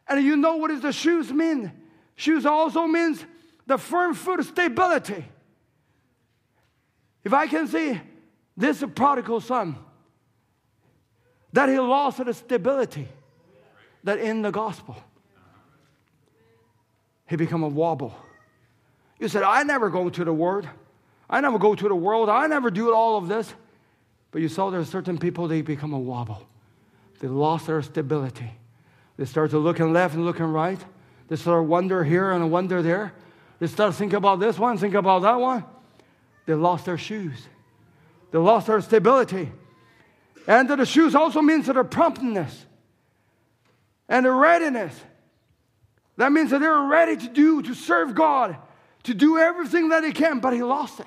And you know what does the shoes mean? Shoes also means the firm foot stability. If I can see this prodigal son, that he lost the stability that in the gospel, he become a wobble. You said, I never go to the word. I never go to the world. I never do all of this. But you saw there are certain people, they become a wobble. They lost their stability. They start to looking left and looking right. They start to wonder here and wonder there. They start to think about this one, think about that one. They lost their shoes. They lost their stability. And the shoes also means that their promptness and the readiness. That means that they're ready to do, to serve God, to do everything that he can, but he lost it.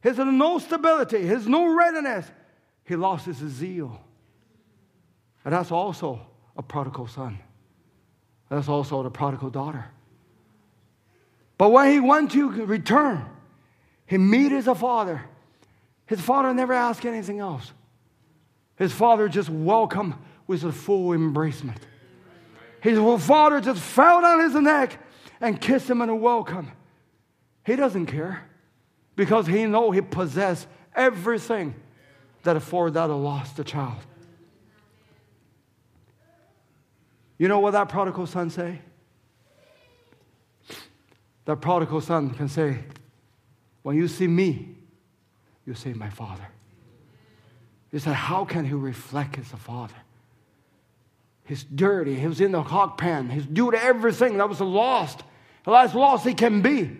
Has no stability, has no readiness. He lost his zeal. And that's also a prodigal son. That's also the prodigal daughter. But when he went to return, he met his father. His father never asked anything else. His father just welcomed with a full embracement. His father just fell on his neck and kissed him in a welcome. He doesn't care because he know he possessed everything that afford that lost a child. You know what that prodigal son say? That prodigal son can say, when you see me, you see my father. He said, how can he reflect as a father? He's dirty. He was in the hog pen. He's doing everything that was lost. As lost he can be.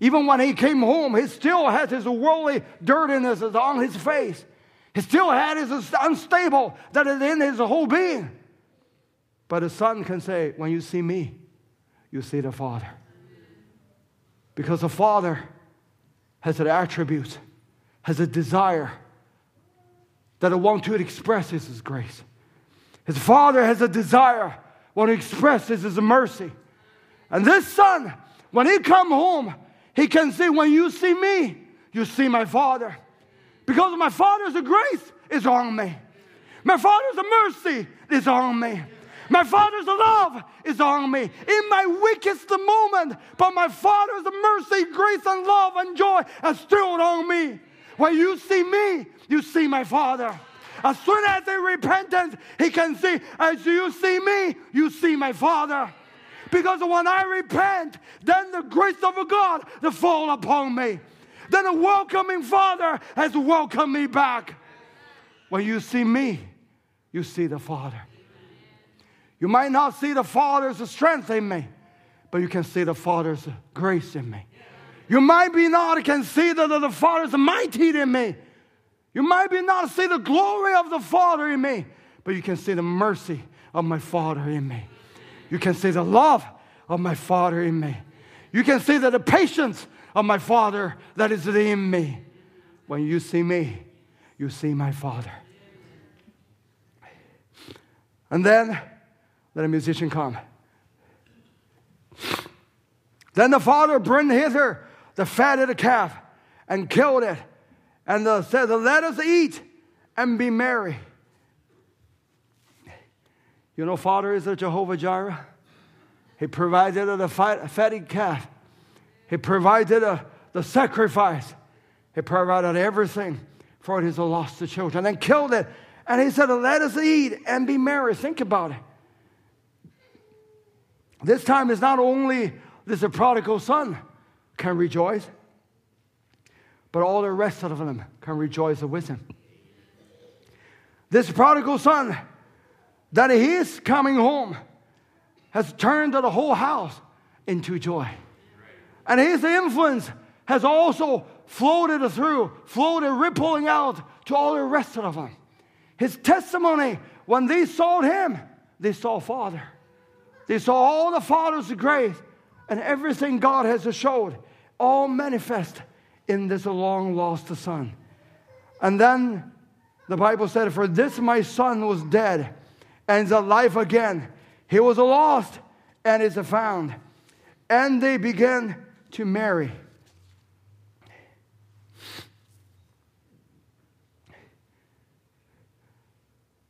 Even when he came home, he still has his worldly dirtiness on his face. He still had his unstable that is in his whole being. But the son can say, When you see me, you see the Father. Because the Father has an attribute, has a desire that I want to express is his grace. His Father has a desire, want to express his mercy. And this son, when he come home, he can say, when you see me, you see my Father. Because my Father's grace is on me. My Father's mercy is on me. My Father's love is on me in my weakest moment. But my Father's mercy, grace, and love and joy are still on me. When you see me, you see my Father. As soon as they repentance, he can see, as you see me, you see my Father. Because when I repent, then the grace of God will fall upon me. then a welcoming Father has welcomed me back. When you see me, you see the Father. You might not see the Father's strength in me, but you can see the Father's grace in me. You might be not can see the, the, the Father's mighty in me. You might be not see the glory of the Father in me, but you can see the mercy of my Father in me. You can see the love of my Father in me. You can see that the patience of my Father that is in me. When you see me, you see my Father. And then let a musician come. Then the father bring hither the fat of the calf and killed it, and the, said, Let us eat and be merry. You know, Father is a Jehovah Jireh. He provided the fatted calf. He provided a, the sacrifice. He provided everything for his lost children and killed it. And he said, Let us eat and be merry. Think about it. This time is not only this a prodigal son can rejoice, but all the rest of them can rejoice with him. This prodigal son that he is coming home has turned the whole house into joy. And his influence has also floated through, floated, rippling out to all the rest of them. His testimony, when they saw him, they saw Father. They saw all the Father's grace and everything God has showed, all manifest in this long lost son. And then the Bible said, For this my son was dead and is alive again. He was lost and is found. And they began to merry.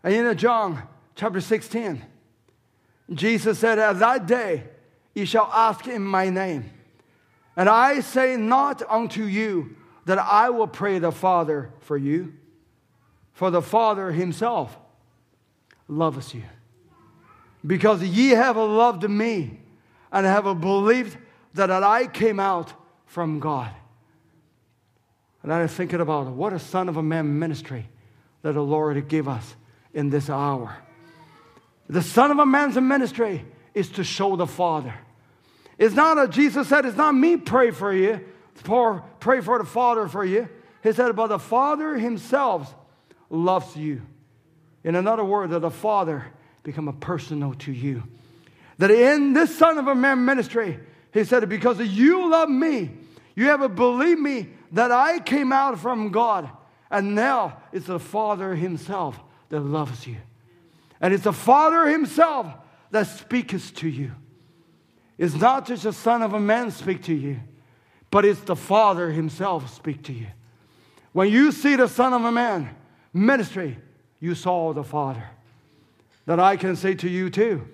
And in John chapter 16, Jesus said, At that day you shall ask in my name. And I say not unto you that I will pray the Father for you, for the Father himself loves you. Because ye have loved me and have believed that I came out from God. And I was thinking about what a son of a man ministry that the Lord gave us in this hour. The Son of a Man's ministry is to show the Father. It's not a, Jesus said, it's not me pray for you, for, pray for the Father for you. He said, but the Father himself loves you. In another word, that the Father become a personal to you. That in this Son of a Man ministry, he said, because you love me, you have believed me that I came out from God, and now it's the Father himself that loves you. And it's the Father Himself that speaks to you. It's not just the Son of a Man speak to you, but it's the Father Himself speak to you. When you see the Son of a Man ministry, you saw the Father. That I can say to you too,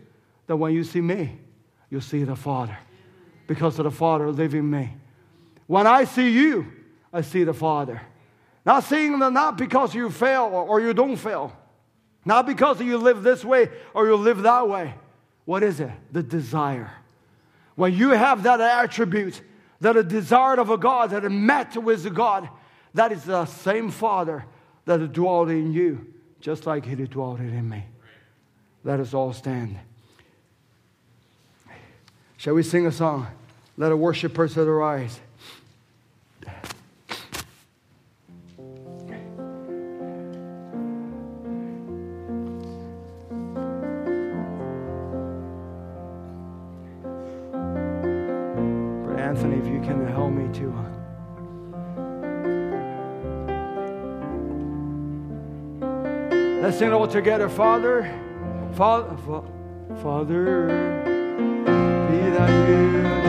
that when you see me, you see the Father. Because of the Father living me. When I see you, I see the Father. Not seeing them not because you fail or you don't fail, not because you live this way or you live that way. What is it? The desire. When you have that attribute, that a desire of a God that met with God, that is the same Father that dwelt in you, just like He dwelt in me. Let us all stand. Shall we sing a song? Let a worship person arise. Let's sing it all together. Father, Father, Father, be thou you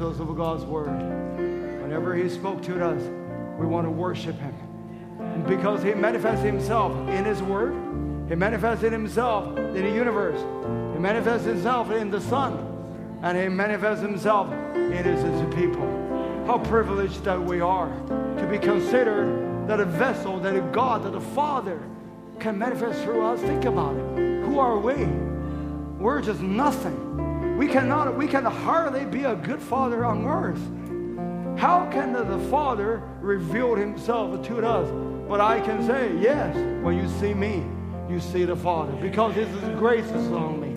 worshipers of God's word. Whenever He spoke to us, we want to worship Him. Because He manifests Himself in His word, He manifested Himself in the universe, He manifests Himself in the sun, and He manifests Himself in His, his people. How privileged that we are to be considered that a vessel, that a God, that a Father can manifest through us. Think about it. Who are we? We're just nothing. We cannot, we can hardly be a good father on earth. How can the, the Father reveal Himself to us? But I can say, yes, when you see me, you see the Father, because His grace is on me.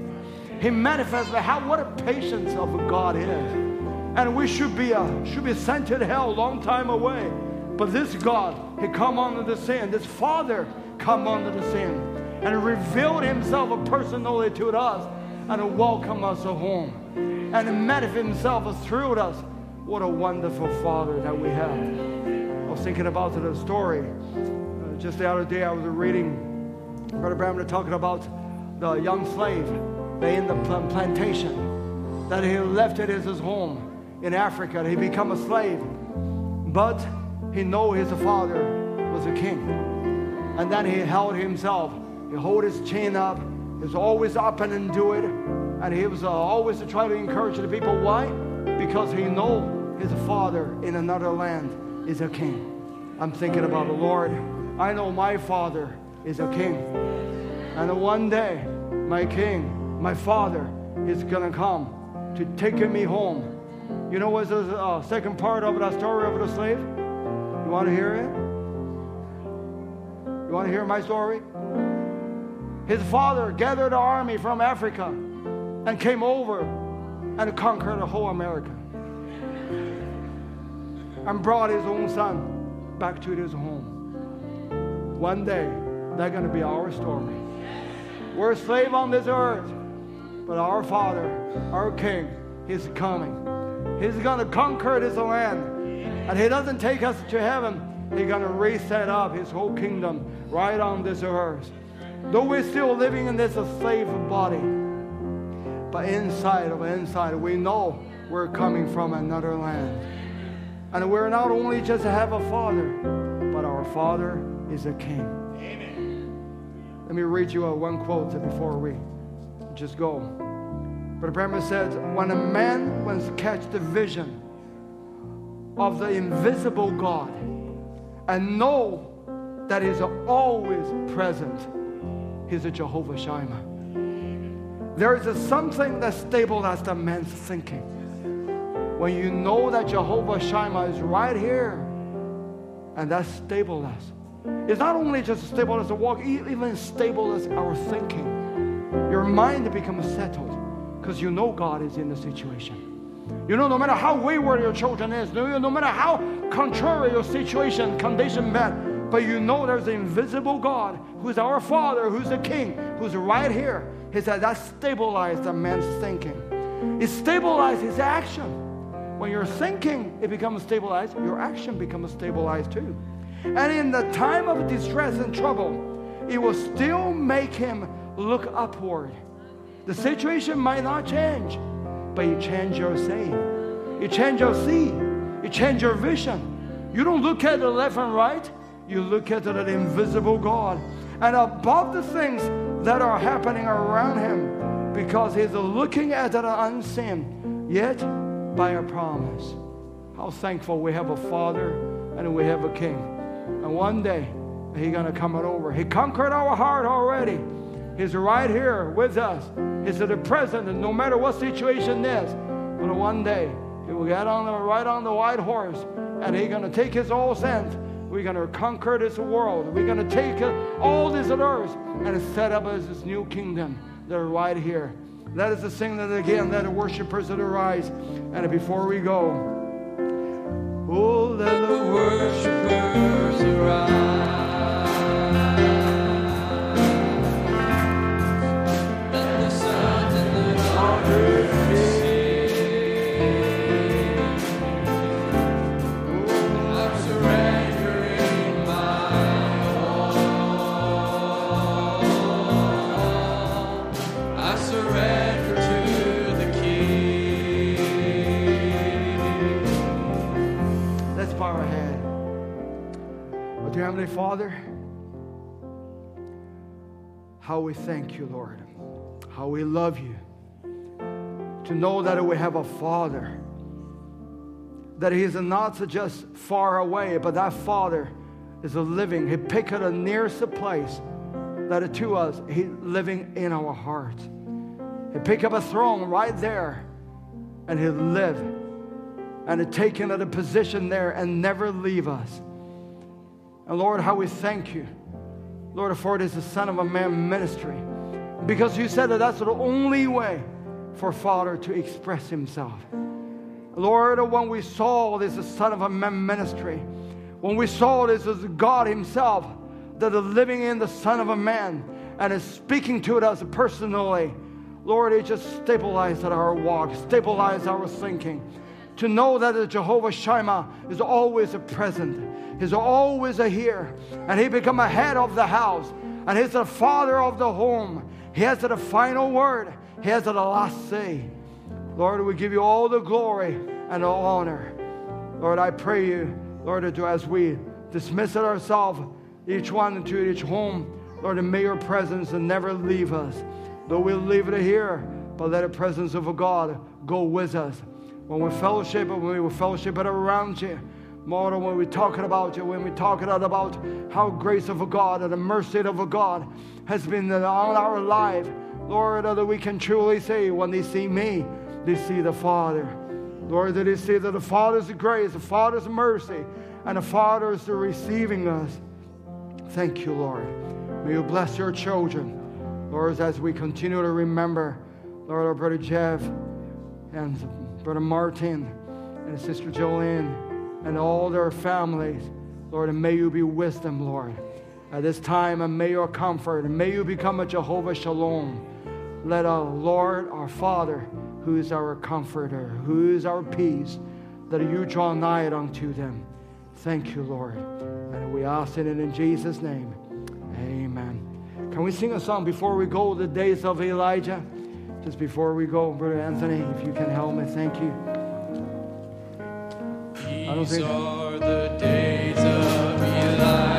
He manifests how what a patience of a God is. And we should be uh, should be sent to hell a long time away. But this God, He come under the sin. This Father come under the sin. And revealed Himself a personally to us and welcome us home. And manifest Himself through us. What a wonderful Father that we have. I was thinking about the story. Uh, just the other day I was reading Brother Branham talking about the young slave they in the plantation that he left it as his home in Africa. He become a slave, but he know his father was a king, and then he held himself. He hold his chin up. Was always up and do it, and he was uh, always to try to encourage the people. Why? Because he know his father in another land is a king. I'm thinking about the Lord. I know my father is a king. And one day, my king, my father, is going to come to take me home. You know what's the uh, second part of the story of the slave? You want to hear it? You want to hear my story? His father gathered an army from Africa and came over and conquered the whole America and brought his own son back to his home. One day, that's going to be our story. We're a slave on this earth, but our Father, our King, He's coming. He's going to conquer this land. And He doesn't take us to heaven. He's going to reset up His whole kingdom right on this earth. Though we're still living in this slave body, but inside of inside, we know we're coming from another land. And we're not only just have a father, but our father is a king. Let me read you a one quote before we just go. But Branham says, when a man once catch the vision of the invisible God and know that is always present, he's a Jehovah Shammah. There is a something that stabilizes the man's thinking. When you know that Jehovah Shammah is right here, and that stabilizes. It's not only just as a walk, even stable as our thinking. Your mind becomes settled because you know God is in the situation. You know, no matter how wayward your children is, no, no matter how contrary your situation, condition met, but you know there's an invisible God who's our Father, who's the King, who's right here. He said that stabilized a man's thinking. It stabilized his action. When you're thinking, it becomes stabilized, your action becomes stabilized too. And in the time of distress and trouble, it will still make him look upward. The situation might not change, but you change your saying. You change your see. You change your vision. You don't look at the left and right, you look at the invisible God. And above the things that are happening around him, because he's looking at the unseen, yet by a promise. How thankful we have a Father and we have a King. And one day, He's gonna come it over. He conquered our heart already. He's right here with us. He's at the present, and no matter what situation is. But one day, He will get on the right on the white horse, and He's gonna take His all sent. We're gonna conquer this world. We're gonna take uh, all this earth and set up as this new kingdom. that are right here. Let us sing that again. Let the worshipers arise. And before we go, oh, let the the worshipers arise. Let the sons and the daughters dear Heavenly Father, how we thank you, Lord, how we love you. To know that we have a Father, that He is not just far away, but that Father is a living. He picked the nearest place that to us, He living in our hearts. He picked up a throne right there, and He live, and He taken a position there and never leave us. And Lord, how we thank you. Lord, for it is the Son of a Man ministry. Because you said that that's the only way for Father to express himself. Lord, when we saw this the Son of a Man ministry, when we saw this as God Himself that is living in the Son of a Man and is speaking to us personally, Lord, it just stabilized our walk, stabilized our thinking. To know that the Jehovah Shammah is always a present, He's always a here, and He become a head of the house, and He's the father of the home. He has the final word. He has the last say. Lord, we give you all the glory and all honor. Lord, I pray you, Lord, that as we dismiss it ourselves, each one into each home, Lord, and may your presence never leave us. Though we leave it here, but let the presence of God go with us. When we fellowship, when we fellowship it around you, more when we're talking about you, when we're talking about how grace of a God and the mercy of a God has been on our life, Lord, that we can truly say, when they see me, they see the Father. Lord, that they see that the Father's grace, the Father's mercy, and the Father's receiving us. Thank you, Lord. May you bless your children, Lord, as we continue to remember, Lord, our brother Jeff and brother Martin and sister Jolene and all their families, Lord, and may you be with them, Lord. At this time, and may your comfort, and may you become a Jehovah Shalom. Let our Lord, our Father, who is our comforter, who is our peace, that you draw nigh unto them. Thank you, Lord. And we ask it in Jesus' name. Amen. Can we sing a song before we go the days of Elijah? Just before we go, Brother Anthony, if you can help me, thank you. don't These think- are the days of Elijah,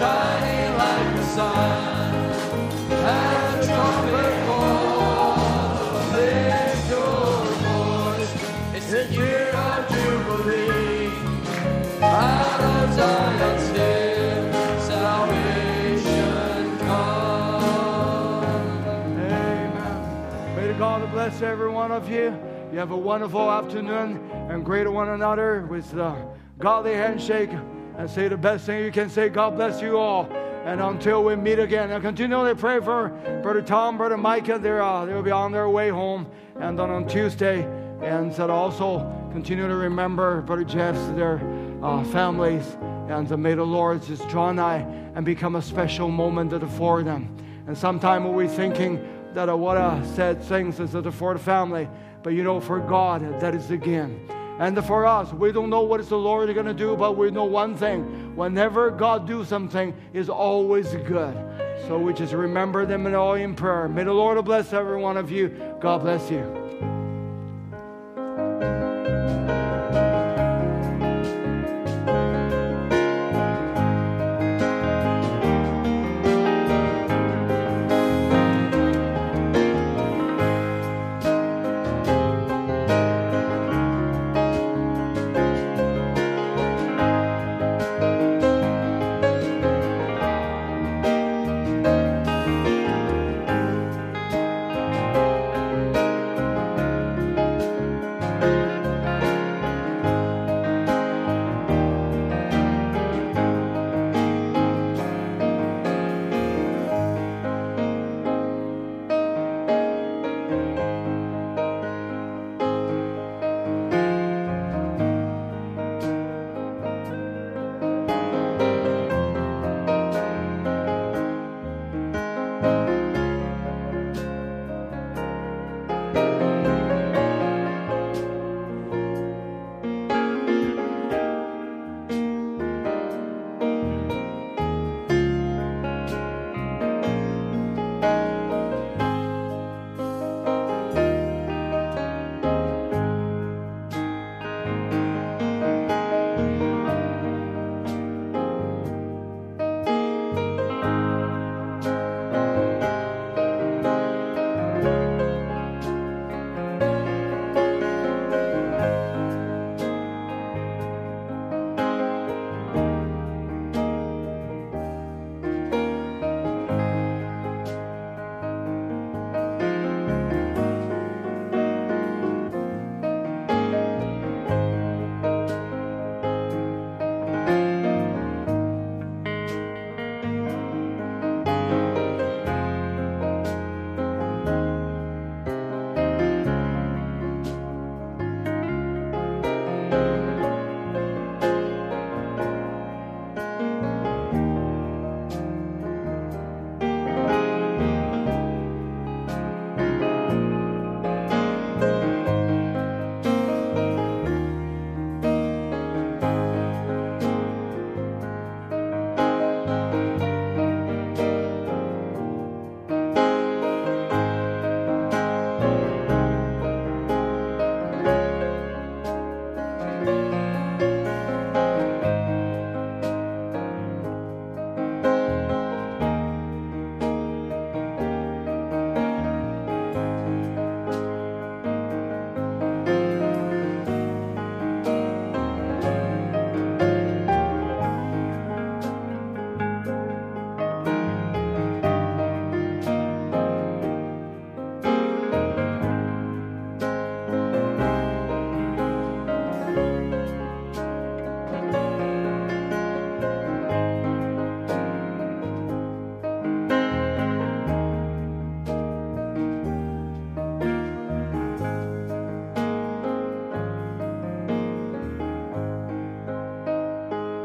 shining like the sun, and the trumpet voice. It's the year of Jubilee. Zion's hill, salvation. Amen. May God bless every one of you. You have a wonderful afternoon and greet one another with the godly handshake and say the best thing you can say. God bless you all. And until we meet again, and continually pray for Brother Tom, Brother Micah. They're, uh, they'll be on their way home. And then on Tuesday, and said also continue to remember Brother Jeff's, their uh, families. And uh, may the Lord just draw nigh and become a special moment for them. And sometimes we're thinking that uh, what I said things is for the family, but you know, for God, that is again. And for us, we don't know what is the Lord going to do, but we know one thing: whenever God do something, is always good. So we just remember them all in prayer. May the Lord bless every one of you. God bless you.